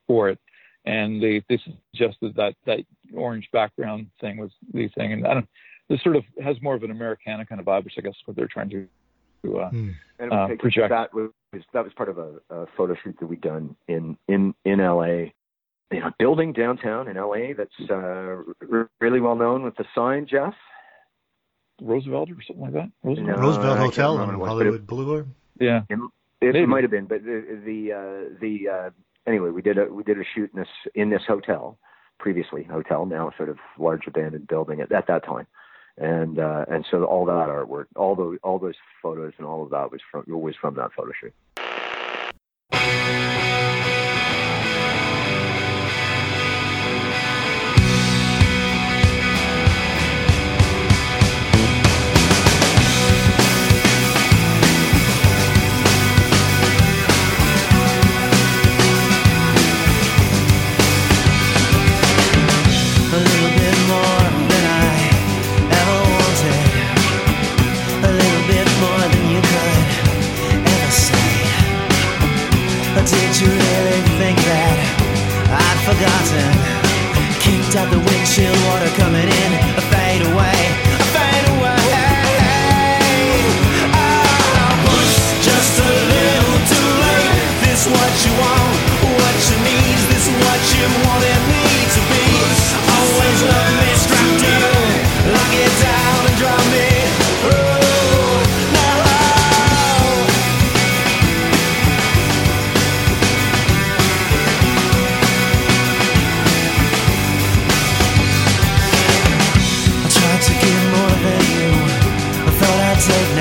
for it, and they they suggested that that orange background thing was the thing, and I don't. This sort of has more of an Americana kind of vibe, which I guess is what they're trying to. To uh, Hmm. And uh, because project. that was that was part of a, a photo shoot that we'd done in in in LA. You know, building downtown in LA that's uh, r- really well known with the sign, Jeff. Roosevelt or something like that. Roosevelt. No. Roosevelt can't Hotel remember in what it was, but Hollywood Boulevard. Yeah. It, Maybe. might have been, but the the uh, the uh, anyway, we did a we did a shoot in this in this hotel previously hotel now sort of large abandoned building at, at that time. And uh, and so all that artwork, all those all those photos and all of that was from was from that photo shoot. Thought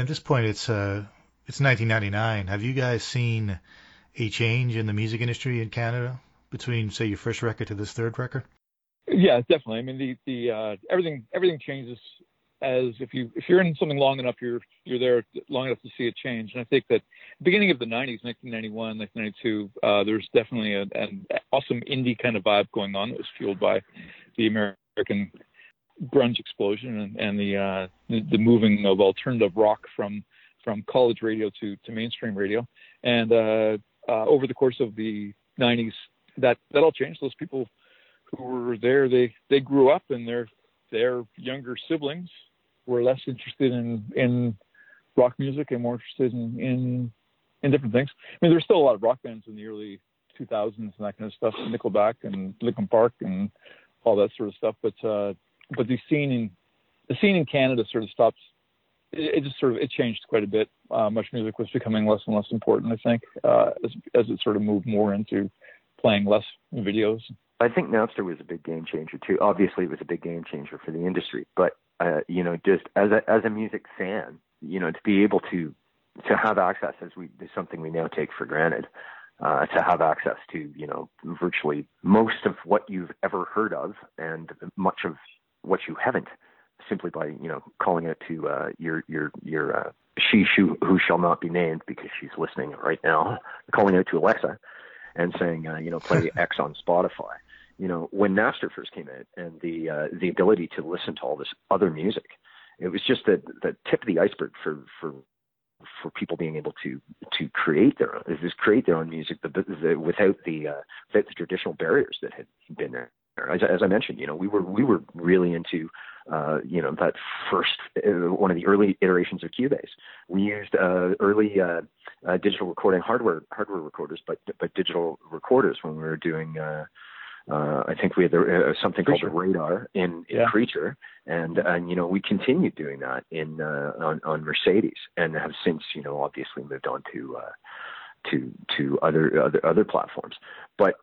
And at this point, it's uh, it's 1999. Have you guys seen a change in the music industry in Canada between, say, your first record to this third record? Yeah, definitely. I mean, the the uh, everything everything changes as if you if you're in something long enough, you're you're there long enough to see it change. And I think that beginning of the 90s, 1991, 1992, uh, there's definitely a, an awesome indie kind of vibe going on that was fueled by the American grunge explosion and, and the, uh, the the moving of alternative rock from from college radio to to mainstream radio. And uh, uh, over the course of the 90s, that that all changed. Those people who were there, they they grew up, and their their younger siblings were less interested in in rock music and more interested in in, in different things. I mean, there's still a lot of rock bands in the early 2000s and that kind of stuff, Nickelback and Linkin Park and all that sort of stuff. But uh, but the scene in the scene in Canada sort of stops. It, it just sort of it changed quite a bit. Uh, MuchMusic was becoming less and less important, I think, uh, as as it sort of moved more into playing less videos. I think Napster was a big game changer too. Obviously, it was a big game changer for the industry, but uh, you know, just as a as a music fan, you know, to be able to to have access as we is something we now take for granted. Uh, to have access to, you know, virtually most of what you've ever heard of, and much of what you haven't, simply by you know calling out to uh, your your your uh, she who, who shall not be named because she's listening right now, calling out to Alexa and saying, uh, you know, play X on Spotify you know, when Napster first came out and the uh, the ability to listen to all this other music, it was just the the tip of the iceberg for for for people being able to to create their own, just create their own music, the, the, without the uh, without the traditional barriers that had been there. As, as I mentioned, you know, we were we were really into uh, you know that first uh, one of the early iterations of Cubase. We used uh, early uh, uh, digital recording hardware hardware recorders, but but digital recorders when we were doing. Uh, uh, I think we had the, uh, something Creature. called the radar in, in Yeah. Creature, and and you know we continued doing that in uh, on, on Mercedes, and have since you know obviously moved on to uh, to to other other other platforms. But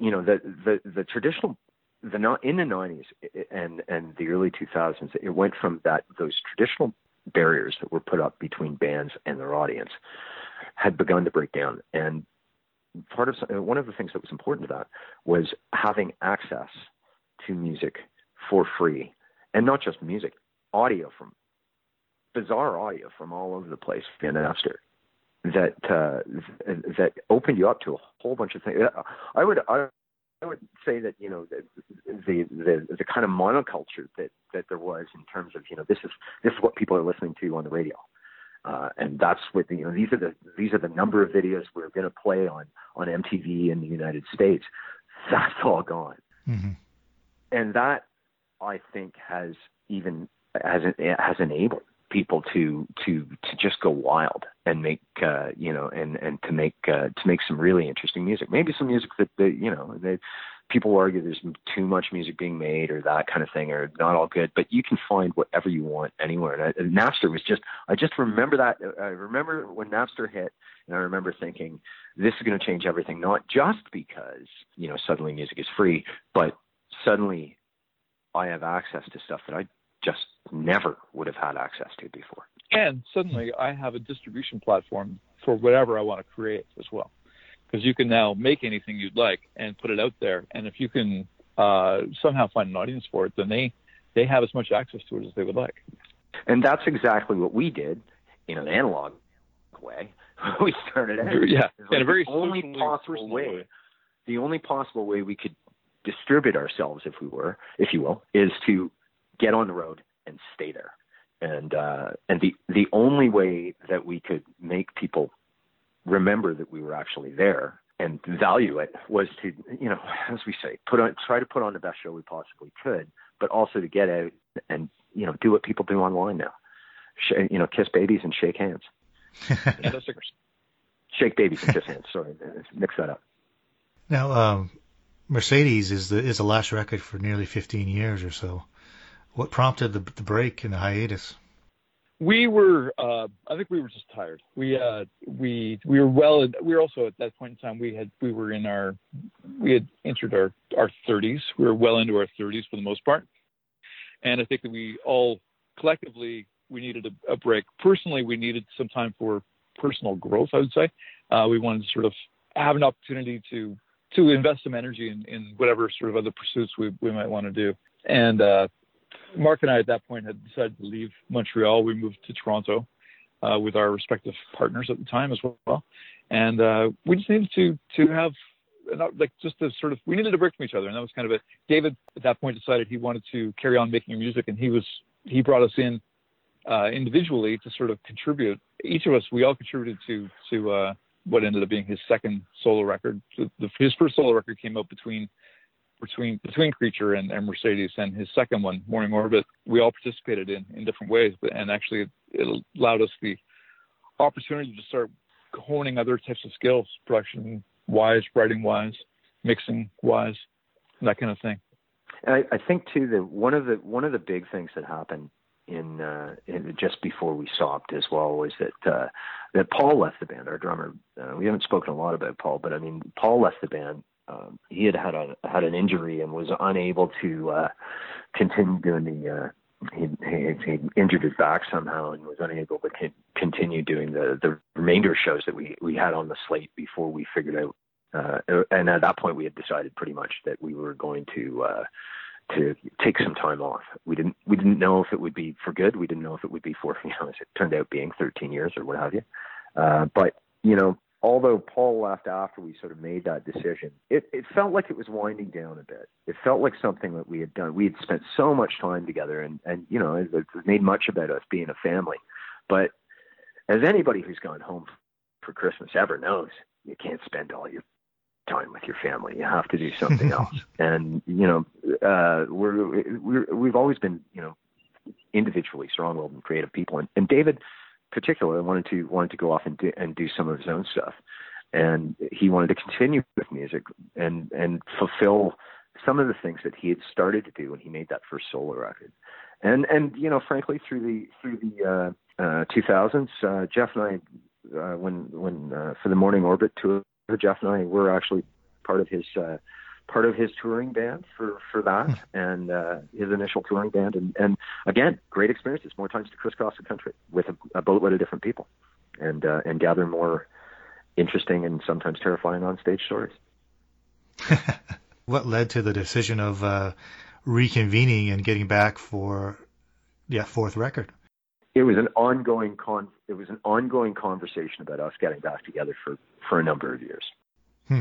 you know the the the traditional the in the 90s and and the early 2000s, it went from that those traditional barriers that were put up between bands and their audience had begun to break down and part of uh, one of the things that was important to that was having access to music for free, and not just music, audio from bizarre audio from all over the place via Napster that uh, that opened you up to a whole bunch of things. I would I, I would say that you know the the the, the kind of monoculture that that there was in terms of you know this is this is what people are listening to on the radio. Uh, and that's what you know. These are the these are the number of videos we're going to play on on MTV in the United States. That's all gone, hmm and that I think has even has has enabled people to to to just go wild and make uh, you know and and to make uh, to make some really interesting music. Maybe some music that, that you know that people argue there's too much music being made or that kind of thing or not all good. But you can find whatever you want anywhere. And, I, and Napster was just I just remember that I remember when Napster hit and I remember thinking this is going to change everything. Not just because you know suddenly music is free, but suddenly I have access to stuff that I just never would have had access to before. and suddenly I have a distribution platform for whatever I want to create as well, because you can now make anything you'd like and put it out there, and if you can uh, somehow find an audience for it, then they they have as much access to it as they would like. And that's exactly what we did in an analog way. we started out. Yeah, It's in a very the only possible way, way. the only possible way we could distribute ourselves, if we were, if you will, is to get on the road and stay there. And uh, and the the only way that we could make people remember that we were actually there and value it was to you know as we say put on try to put on the best show we possibly could, but also to get out and you know do what people do online now, Sh- you know kiss babies and shake hands, And the stickers. shake babies and kiss hands. Sorry, mix that up. Now, um, Mercedes is the is the last record for nearly 15 years or so. What prompted the, the break and the hiatus? We were, uh, I think we were just tired. We, uh, we, we were well. We were also at that point in time. We had, we were in our, we had entered our our 30s. We were well into our 30s for the most part, and I think that we all collectively we needed a, a break. Personally, we needed some time for personal growth. I would say uh, we wanted to sort of have an opportunity to to invest some energy in, in whatever sort of other pursuits we, we might want to do. And uh, Mark and I at that point had decided to leave Montreal. We moved to Toronto uh, with our respective partners at the time as well, and uh, we just needed to to have like just to sort of we needed a break from each other, and that was kind of it. David at that point decided he wanted to carry on making music, and he was he brought us in uh, individually to sort of contribute. Each of us, we all contributed to to uh, what ended up being his second solo record. His first solo record came out between between between Creature and, and Mercedes, and his second one, Morning Orbit, we all participated in in different ways, but and actually it, allowed us the opportunity to start honing other types of skills, production wise, writing wise, mixing wise, that kind of thing. And I, I think too that one of the one of the big things that happened in, uh, in just before we stopped as well was that uh, that Paul left the band. Our drummer. Uh, we haven't spoken a lot about Paul, but I mean Paul left the band. Um, he had had a had an injury and was unable to uh, continue doing the. Uh, he, he he injured his back somehow and was unable to con- continue doing the the remainder shows that we we had on the slate before we figured out. Uh, and at that point, we had decided pretty much that we were going to. Uh, to take some time off. We didn't we didn't know if it would be for good. We didn't know if it would be for you know as it turned out being 13 years or what have you. Uh, but you know although Paul left after we sort of made that decision, it, it felt like it was winding down a bit. It felt like something that we had done. We had spent so much time together, and and you know, it, it made much about us being a family. But as anybody who's gone home for Christmas ever knows, you can't spend all your time with your family. You have to do something else. And you know, uh, we're, we're we've always been you know individually strong-willed and creative people, and, and David particularly wanted to wanted to go off and do, and do some of his own stuff, and he wanted to continue with music and and fulfill some of the things that he had started to do when he made that first solo record, and and you know frankly through the through the uh, uh, 2000s, uh, Jeff and I uh, when when uh, for the Morning Orbit tour, Jeff and I were actually part of his uh, part of his touring band for for that and uh, his initial touring band and and again great experiences more times to crisscross the country with a, a boatload of different people and uh, and gather more interesting and sometimes terrifying on stage stories. what led to the decision of uh, reconvening and getting back for yeah fourth record? It was an ongoing con. It was an ongoing conversation about us getting back together for for a number of years. Hmm.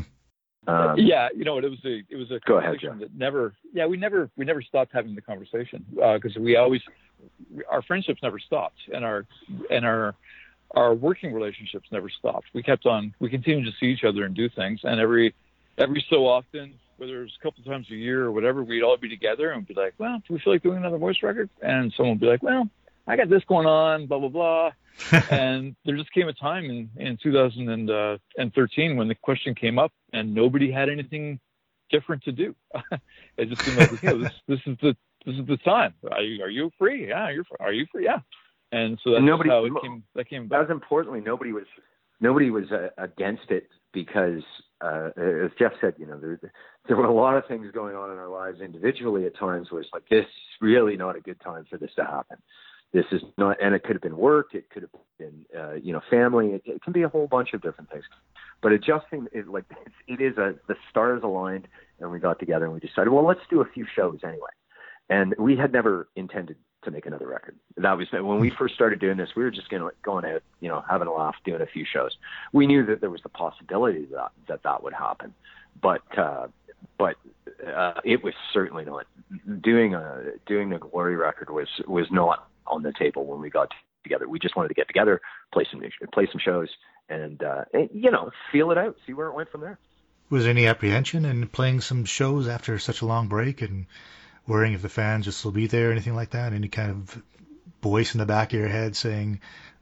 Um, yeah, you know what? It was a it was a Go ahead, that never. Yeah, we never we never stopped having the conversation because we always our friendships never stopped and our and our our working relationships never stopped. We kept on. We continued to see each other and do things, and every every so often, whether it was a couple of times a year or whatever, we'd all be together and be like, "Well, do we feel like doing another Moist record?" And someone would be like, "Well, I got this going on, blah blah blah." and there just came a time in in 2013 when the question came up and nobody had anything different to do. it just seemed like, okay, this this is the this is the time. Are you are you free? Yeah, you're. Are you free? Yeah. And so that's Nobody- how it came. That came back. as importantly, nobody was nobody was uh, against it because, uh, as Jeff said, you know, there there were a lot of things going on in our lives individually at times where it's like this is really not a good time for this to happen. This is not, and it could have been work, it could have been, uh, you know, family. It, it can be a whole bunch of different things. But adjusting, it, like it is a the stars aligned, and we got together and we decided, well, let's do a few shows anyway. And we had never intended to make another record. That was when we first started doing this. We were just going going out, you know, having a laugh, doing a few shows. We knew that there was the possibility that that, that would happen, but uh, but uh, it was certainly not doing a doing a glory record was was not on the table when we got together. We just wanted to get together, play some play some shows, and, uh, and you know, feel it out, see where it went from there. Was there any apprehension in playing some shows after such a long break and worrying if the fans will still be there, anything like that? Any kind of voice in the back of your head saying,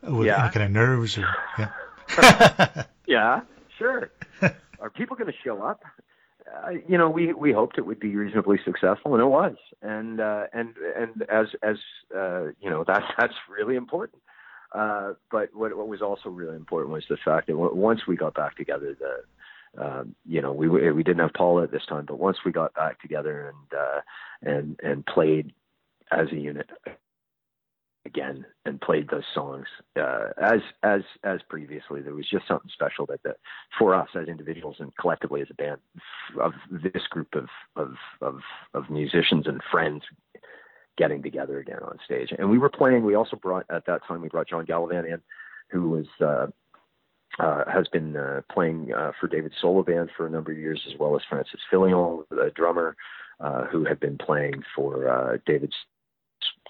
uh, with Yeah. any kind of nerves or yeah? Yeah, sure. Are people going to show up? Uh, you know, we we hoped it would be reasonably successful, and it was. And uh, and and as as uh, you know, that's that's really important. Uh, but what what was also really important was the fact that once we got back together, the um, you know we we didn't have Paula at this time, but once we got back together and uh, and and played as a unit again and played those songs uh, as as as previously. There was just something special that, that for us as individuals and collectively as a band of this group of of of, of musicians and friends getting together again on stage. And we were playing. We also brought at that time we brought John Gallivan in, who was. Uh, uh, has been uh, playing uh, for David solo band for a number of years, as well as Francis Fillion, the drummer, uh, who had been playing for uh, David's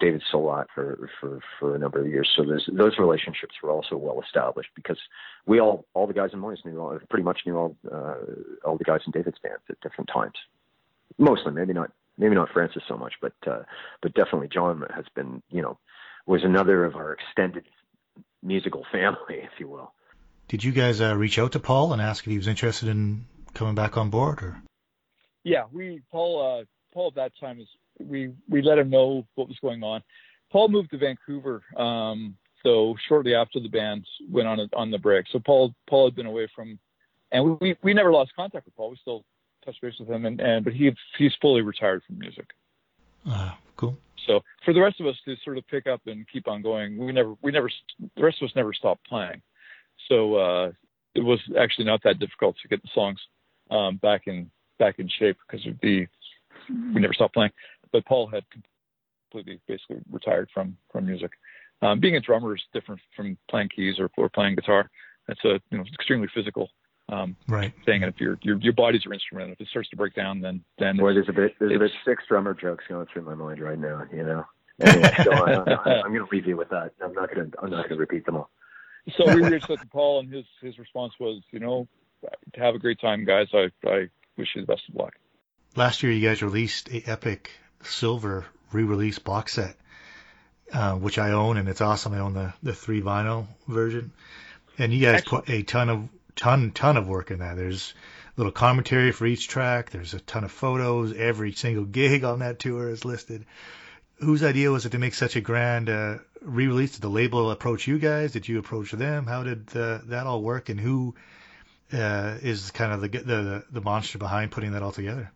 David Solot for, for, for a number of years. So those those relationships were also well established because we all all the guys in Moist knew all, pretty much knew all uh, all the guys in David's band at different times. Mostly, maybe not maybe not Francis so much, but uh, but definitely John has been you know was another of our extended musical family, if you will. Did you guys uh, reach out to Paul and ask if he was interested in coming back on board? Or yeah, we Paul uh, Paul at that time is we we let him know what was going on. Paul moved to Vancouver, um, so shortly after the band went on a, on the break. So Paul Paul had been away from, and we, we we never lost contact with Paul. We still touch base with him, and, and but he he's fully retired from music. uh, cool. So for the rest of us to sort of pick up and keep on going, we never we never the rest of us never stopped playing. So uh, it was actually not that difficult to get the songs um, back in back in shape because of the we never stopped playing. But Paul had completely basically retired from from music. Um, being a drummer is different from playing keys or, or playing guitar. It's a you know extremely physical um, Right. thing, and if your your your body's your instrument, if it starts to break down, then then Boy, there's a bit there's a bit six drummer jokes going through my mind right now. You know. Anyway, so I, I, I'm going to leave you with that. I'm not going to I'm not going to repeat them all. so we reached out to Paul, and his his response was, you know, have a great time, guys. I I wish you the best of luck. Last year, you guys released a epic silver re-release box set, uh, which I own, and it's awesome. I own the the three vinyl version, and you guys put a ton of ton ton of work in that. There's little commentary for each track. There's a ton of photos. Every single gig on that tour is listed. Whose idea was it to make such a grand uh, re-release? Did the label approach you guys? Did you approach them? How did uh, that all work? And who uh, is kind of the, the the monster behind putting that all together?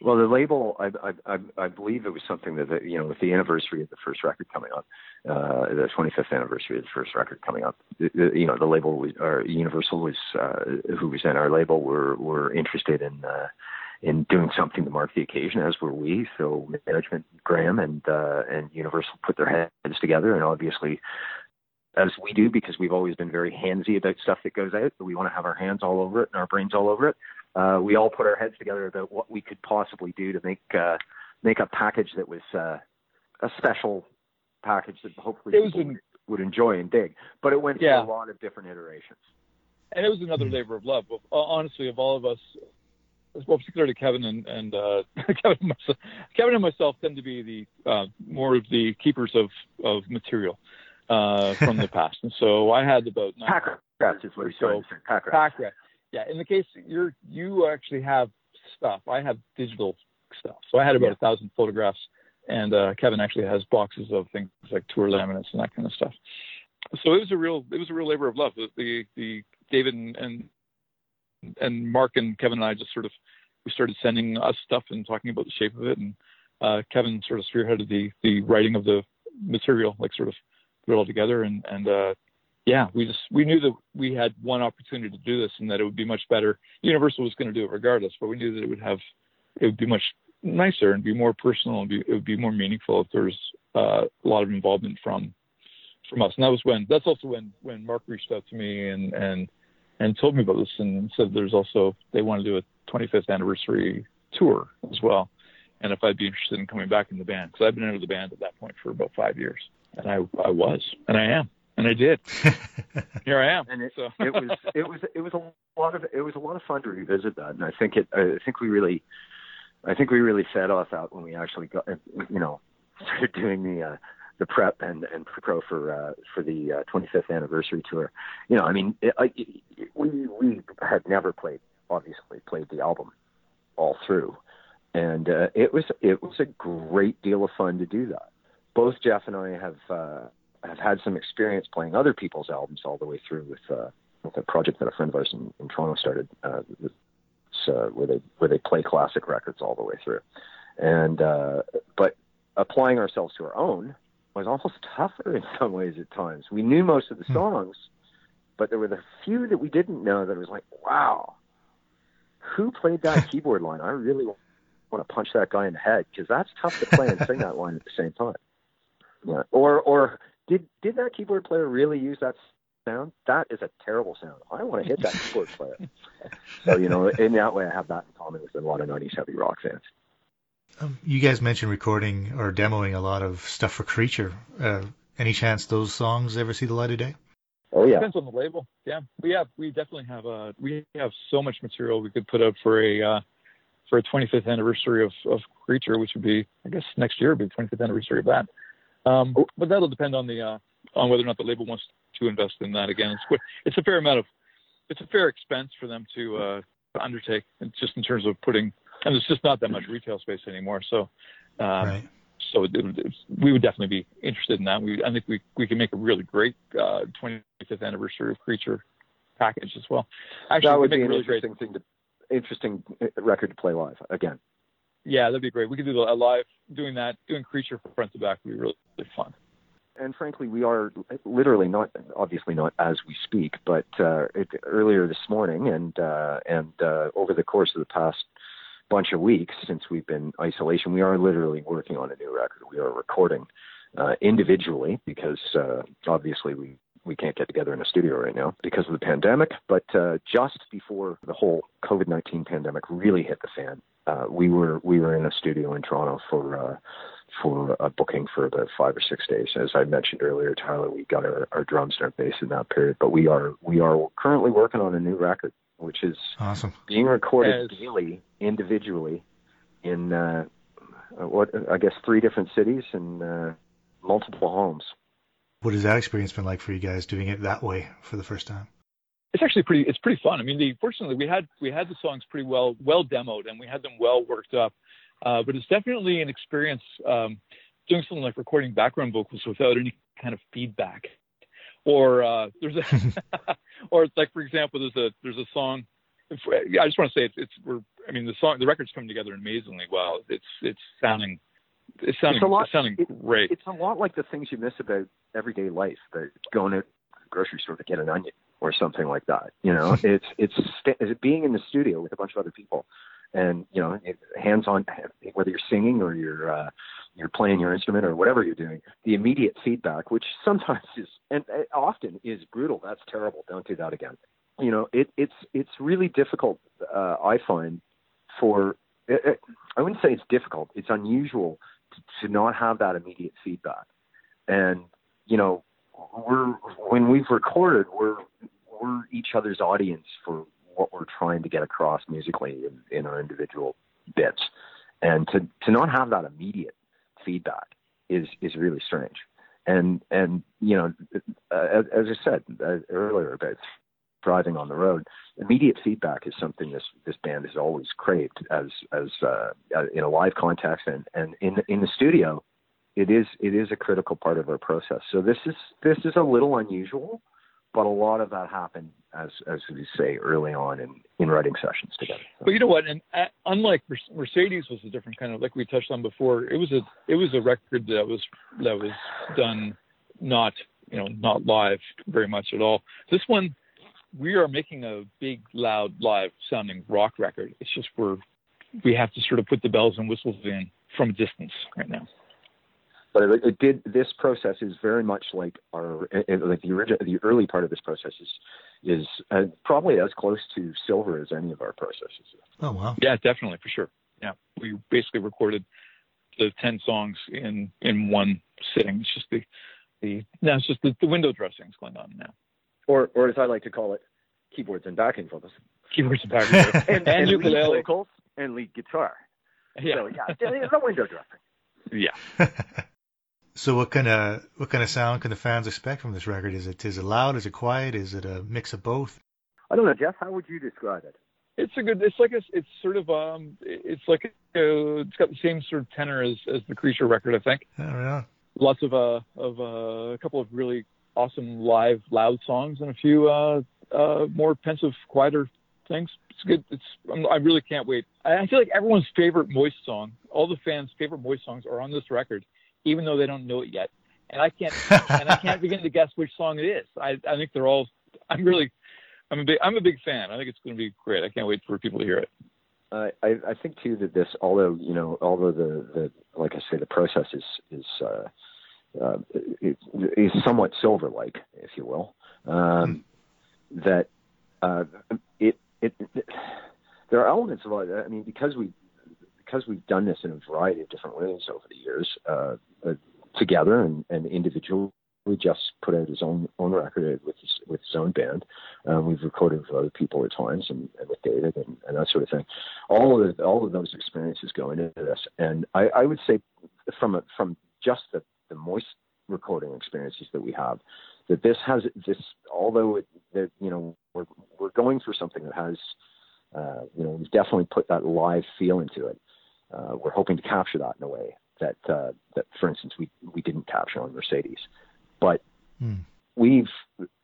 Well, the label, I, I, I, believe it was something that, that, you know, with the anniversary of the first record coming up, uh, the 25th anniversary of the first record coming up, the, the, you know, the label was, or Universal was, uh, who was in our label, were, were interested in, uh, in doing something to mark the occasion, as were we. So management, Graham and, uh, and Universal put their heads together and obviously, as we do, because we've always been very handsy about stuff that goes out, we want to have our hands all over it and our brains all over it uh, we all put our heads together about what we could possibly do to make uh, make a package that was uh, a special package that hopefully It was people an- would, would enjoy and dig. But it went Yeah. through a lot of different iterations. and it was another Hmm. labor of love. Of- Honestly, of all of us, well, particularly Kevin and and uh, Kevin, and myself, Kevin and myself tend to be the uh, more of the keepers of of material uh, from the past, and so I had about nine Pack rats is what he's trying to say. Pack rats. pack rat. Yeah, in the case you're you actually have stuff. I have digital stuff, so I had about Yeah. a thousand photographs, and uh, Kevin actually has boxes of things like tour laminates and that kind of stuff. So it was a real it was a real labor of love. The the, David and, and and Mark and Kevin and I just sort of we started sending us stuff and talking about the shape of it, and uh, Kevin sort of spearheaded the the writing of the material, like sort of put it all together, and and uh, yeah, we just we knew that we had one opportunity to do this, and that it would be much better. Universal was going to do it regardless, but we knew that it would have it would be much nicer and be more personal, and be, it would be more meaningful if there was uh, a lot of involvement from from us. And that was when that's also when when Mark reached out to me and and and told me about this and said there's also they want to do a 25th anniversary tour as well, and if I'd be interested in coming back in the band because I've been out of the band at that point for about five years, and I I was and I am and I did. Here I am. And it, so it was it was it was a lot of it was a lot of fun to revisit that, and I think it I think we really I think we really fed off that when we actually got you know started doing the uh, the prep and and pro for uh, for the uh, 25th anniversary tour. You know, I mean, it, I, it, we we had never played obviously played the album all through, and uh, it was it was a great deal of fun to do that. Both Jeff and I have. Uh, have had some experience playing other people's albums all the way through with uh, with a project that a friend of ours in, in Toronto started, uh, it's, uh, where they where they play classic records all the way through. And uh, but applying ourselves to our own was almost tougher in some ways at times. We knew most of the Hmm. songs, but there were the few that we didn't know that it was like, wow, who played that keyboard line? I really want to punch that guy in the head because that's tough to play and sing that line at the same time. Yeah. Or or did did that keyboard player really use that sound? That is a terrible sound. I want to hit that keyboard player. So you know, in that way, I have that in common with a lot of '90s heavy rock fans. Um, you guys mentioned recording or demoing a lot of stuff for Creature. Uh, any chance those songs ever see the light of day? Oh yeah, Depends on the label. Yeah, we have we definitely have uh we have so much material we could put up for a uh, for a 25th anniversary of of Creature, which would be I guess next year would be the 25th anniversary of that. Um, Oh. but that'll depend on the uh, on whether or not the label wants to invest in that again. It's it's a fair amount of it's a fair expense for them to uh, to undertake. It's just in terms of putting and there's just not that much retail space anymore. So um, right. so it, it, we would definitely be interested in that. We, I think we we can make a really great uh, 25th anniversary of Creature package as well. Actually, that would be an a really great. interesting thing to interesting uh, record to play live again. Yeah, that'd be great. We could do a live doing that, doing Creature from front to back would be really, fun. and frankly, we are literally not, obviously not as we speak, but uh, it, earlier this morning and uh, and uh, over the course of the past bunch of weeks since we've been isolation, we are literally working on a new record. We are recording uh, individually because uh, obviously we we can't get together in a studio right now because of the pandemic. But uh, just before the whole COVID nineteen pandemic really hit the fan, uh, we were we were in a studio in Toronto for uh, for a booking for about five or six days. As I mentioned earlier, Tyler, we got our, our drums and our bass in that period. But we are we are currently working on a new record, which is Awesome. being recorded As- daily, individually, in uh, what I guess three different cities and uh, multiple homes. What has that experience been like for you guys doing it that way for the first time? it's actually pretty it's pretty fun. I mean, the, fortunately we had we had the songs pretty well well demoed and we had them well worked up. Uh, but it's definitely an experience um, doing something like recording background vocals without any kind of feedback. Or uh, there's a or it's like for example there's a there's a song. If, I just want to say it's, it's we're I mean the song the record's coming together amazingly well. It's it's sounding it's sounding It's a lot- it's sounding it- great. It's a lot like the things you miss about everyday life, but going to the grocery store to get an onion or something like that. You know, it's it's st- it's being in the studio with a bunch of other people, and you know, it- hands-on, whether you're singing or you're uh, you're playing your instrument or whatever you're doing, the immediate feedback, which sometimes is and uh, often is brutal. That's terrible. Don't do that again. You know, it, it's it's really difficult. Uh, I find for it, it, I wouldn't say it's difficult. It's unusual to, to not have that immediate feedback. And you know, we're when we've recorded, we're we're each other's audience for what we're trying to get across musically in, in our individual bits. And to to not have that immediate feedback is is really strange. And and you know, uh, as, as I said uh, earlier about driving on the road, immediate feedback is something this this band has always craved as as uh, uh, in a live context and and in in the studio it is it is a critical part of our process so this is this is a little unusual but a lot of that happened as as we say early on in in writing sessions together But you know what? And uh, unlike Mercedes was a different kind of like we touched on before. It was a it was a record that was that was done not you know not live very much at all. This one we are making a big loud live sounding rock record. It's just we're we have to sort of put the bells and whistles in from a distance right now. But it, it did this process is very much like our it, it- like the original the early part of this process is is uh, probably as close to silver as any of our processes Oh wow. Yeah, definitely for sure. Yeah, we basically recorded the ten songs in in one sitting. It's just the the no, it's just the, the window dressings going on now. or or as I like to call it keyboards and backing vocals Keyboards and background. and, And lead ukulele. vocals and lead guitar yeah, so yeah it's a window dressing yeah. so what kind of what kind of sound can the fans expect from this record? Is it is it loud? Is it quiet? Is it a mix of both? I don't know Jeff how would you describe it It's a good. It's like a. It's sort of um. It's like a, it's got the same sort of tenor as as the Creature record. I think. I don't. Lots of uh of uh, a couple of really awesome live loud songs and a few uh uh more pensive quieter things. It's good. It's I'm, I really can't wait. I, I feel like everyone's favorite Moist song, all the fans' favorite Moist songs are on this record, even though they don't know it yet. And I can't and I can't begin to guess which song it is. I I think they're all. I'm really. I'm a big. I'm a big fan. I think it's going to be great. I can't wait for people to hear it. Uh, I, I think too that this, although you know, although the, the like I say, the process is is uh, uh, is, is somewhat silver-like, if you will. Um, that uh, it, it it there are elements of it. I mean, because we because we've done this in a variety of different ways over the years, uh, uh, together and, and individually. We just put out his own own record with his, with his own band. Um, we've recorded with other people at times, and, and with David and, and that sort of thing all of the, all of those experiences go into this, and I, I would say from a, from just the, the moist recording experiences that we have, that this has this although it, that you know we're we're going for something that has uh, you know we've definitely put that live feel into it. Uh, we're hoping to capture that in a way that uh, that for instance we we didn't capture on Mercedes, but Hmm. we've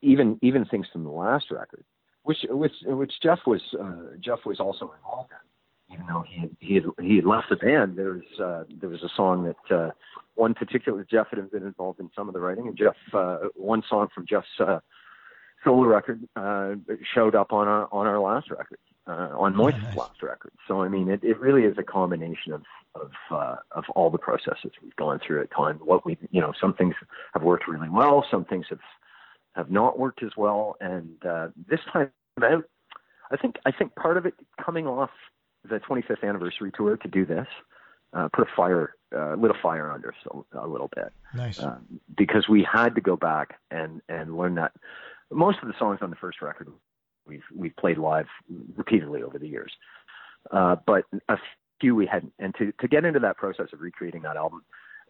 even even things from the last record, which which which Jeff was uh, Jeff was also involved in, even though he had, he had he had left the band. There was uh, there was a song that uh, one particular Jeff had been involved in some of the writing, and Jeff uh, one song from Jeff's uh, solo record uh, showed up on our on our last record, uh, on Moist's nice. last record. So I mean, it, it really is a combination of of uh, of all the processes we've gone through at time. What we you know, some things have worked really well, some things have have not worked as well. And uh, this time out, I think I think part of it coming off the 25th anniversary tour to do this uh, put a fire, uh, lit a fire under a, a little bit Nice. um, because we had to go back and and learn that most of the songs on the first record we've we've played live repeatedly over the years, uh, but a few we hadn't. And to to get into that process of recreating that album,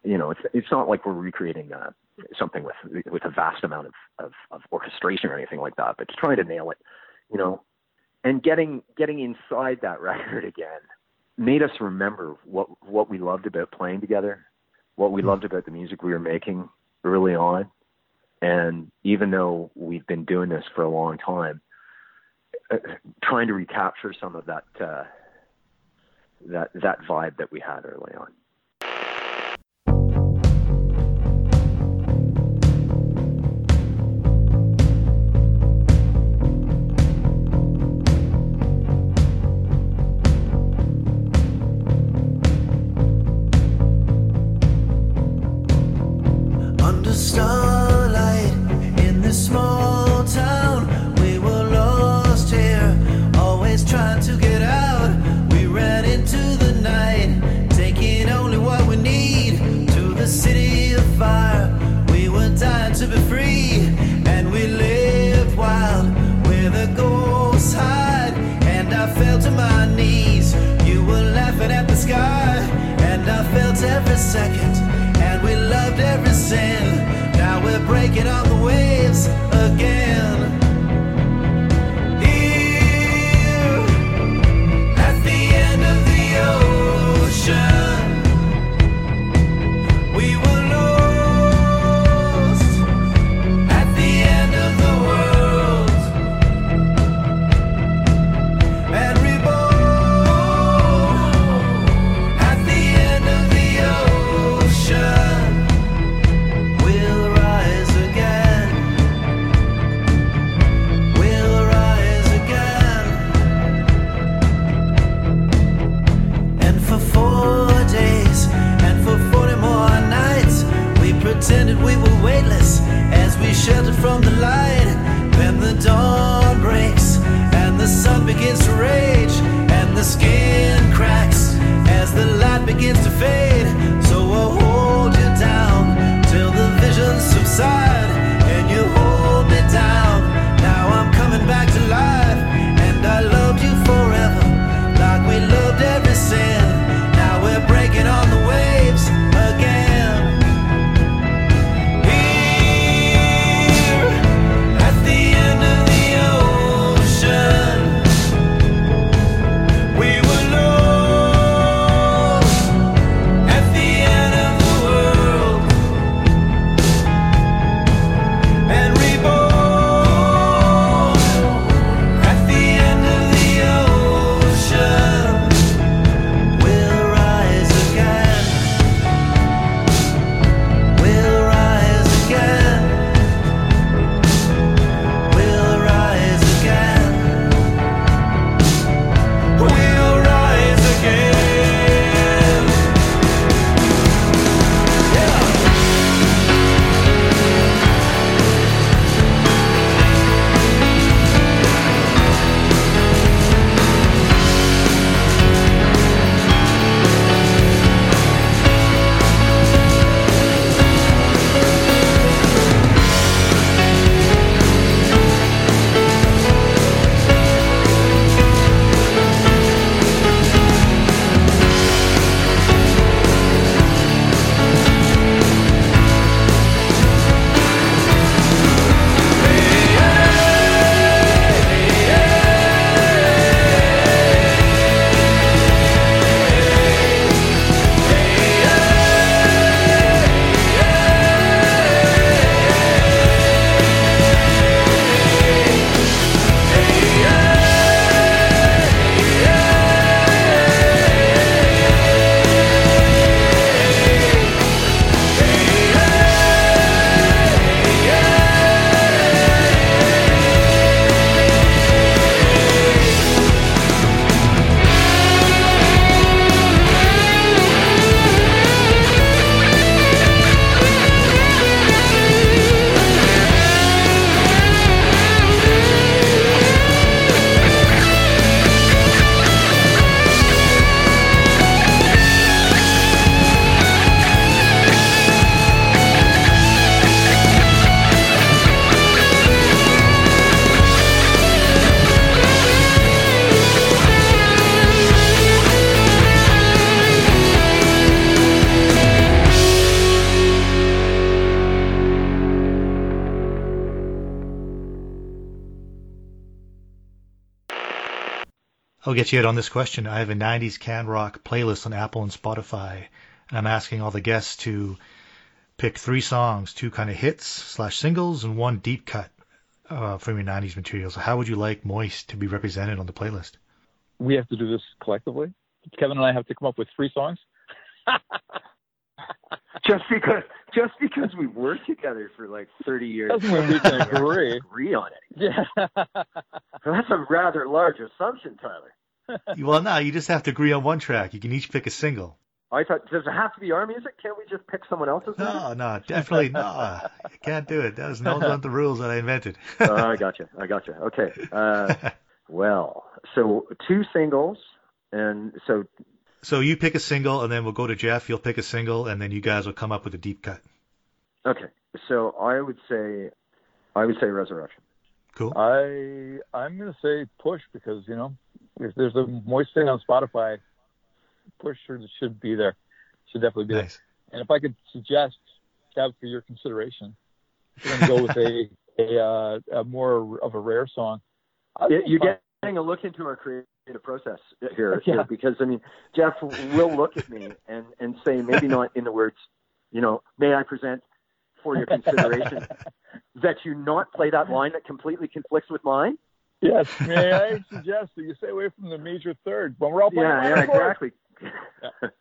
you know, it's it's not like we're recreating uh, something with with a vast amount of, of of orchestration or anything like that, but just trying to nail it, you know, and getting getting inside that record again made us remember what what we loved about playing together, what we loved about the music we were making early on, and even though we've been doing this for a long time, trying to recapture some of that uh, that that vibe that we had early on. Second and we loved every sin. Get you out on this question. I have a 90s can rock playlist on Apple and Spotify, and I'm asking all the guests to pick three songs, two kind of hits slash singles, and one deep cut uh, from your 90s material. So how would you like Moist to be represented on the playlist? We have to do this collectively. Kevin and I have to come up with three songs. just because just because we worked together for like 30 years Doesn't mean we can agree. agree on it Yeah. that's a rather large assumption tyler well, no, you just have to agree on one track. You can each pick a single. i thought does it have to be our music can't we just pick someone else's music No, no, definitely no. You can't do it. That was not one the rules that I invented. oh, i gotcha i gotcha okay uh, well so two singles and so so you pick a single, and then we'll go to Jeff. You'll pick a single, and then you guys will come up with a deep cut. okay so i would say i would say resurrection Cool. I I'm gonna say push because you know if there's a moist thing on Spotify, push should, should be there. Should definitely be Nice. there. And if I could suggest, Kev, for your consideration, if you're gonna go with a a, uh, a more of a rare song. I'd You- say you're Fire- getting a look into our creative process here, Yeah. here because I mean, Jeff will look at me and and say maybe not in the words, you know, may I present for your consideration that you not play that line that completely conflicts with mine. Yes, may I suggest that you stay away from the major third when we're all playing Yeah, yeah, chords. exactly.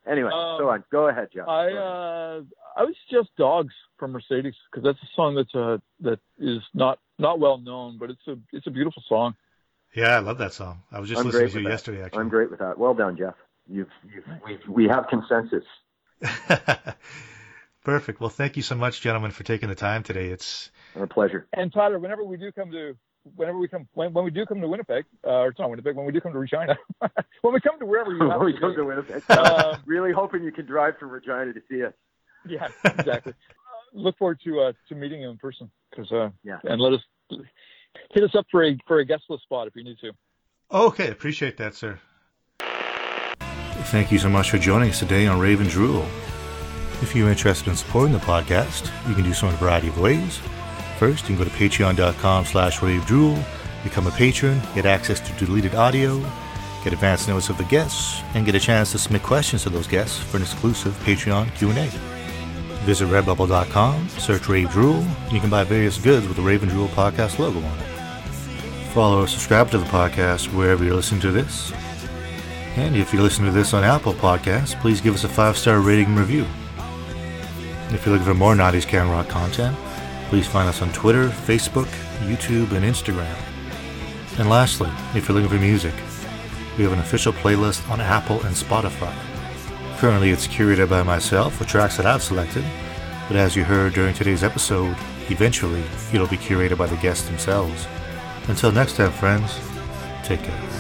anyway, Um, so on. Go ahead, Jeff. I Go ahead. uh I was just dogs from Mercedes because that's a song that's uh that is not not well known, but it's a it's a beautiful song. Yeah, I love that song. I was just I'm listening to you that. yesterday, actually. I'm great with that. Well done, Jeff. You've, you've we we have consensus. Perfect. Well, thank you so much, gentlemen, for taking the time today. It's a pleasure. And Tyler, whenever we do come to whenever we come when, when we do come to Winnipeg, uh, or it's not Winnipeg, when we do come to Regina, when we come to wherever you have we to come be. to Winnipeg. Um, really hoping you can drive from Regina to see us. Yeah, exactly. Uh, look forward to uh, to meeting you in person because uh, Yeah. and let us hit us up for a for a guest list spot if you need to. okay. Appreciate that, sir. Thank you so much for joining us today on Rave Drool. If you're interested in supporting the podcast, you can do so in a variety of ways. First, you can go to patreon.com slash ravedrool, become a patron, get access to deleted audio, get advance notice of the guests, and get a chance to submit questions to those guests for an exclusive Patreon Q&A. Visit redbubble.com, search Rave Drool, and you can buy various goods with the Rave Drool podcast logo on it. Follow or subscribe to the podcast wherever you're listening to this. And if you're listening to this on Apple Podcasts, please give us a five-star rating and review. If you're looking for more 90s Can Rock content, please find us on Twitter, Facebook, YouTube, and Instagram. And lastly, if you're looking for music, we have an official playlist on Apple and Spotify. Currently, it's curated by myself with tracks that I've selected, but as you heard during today's episode, eventually it'll be curated by the guests themselves. Until next time, friends, take care.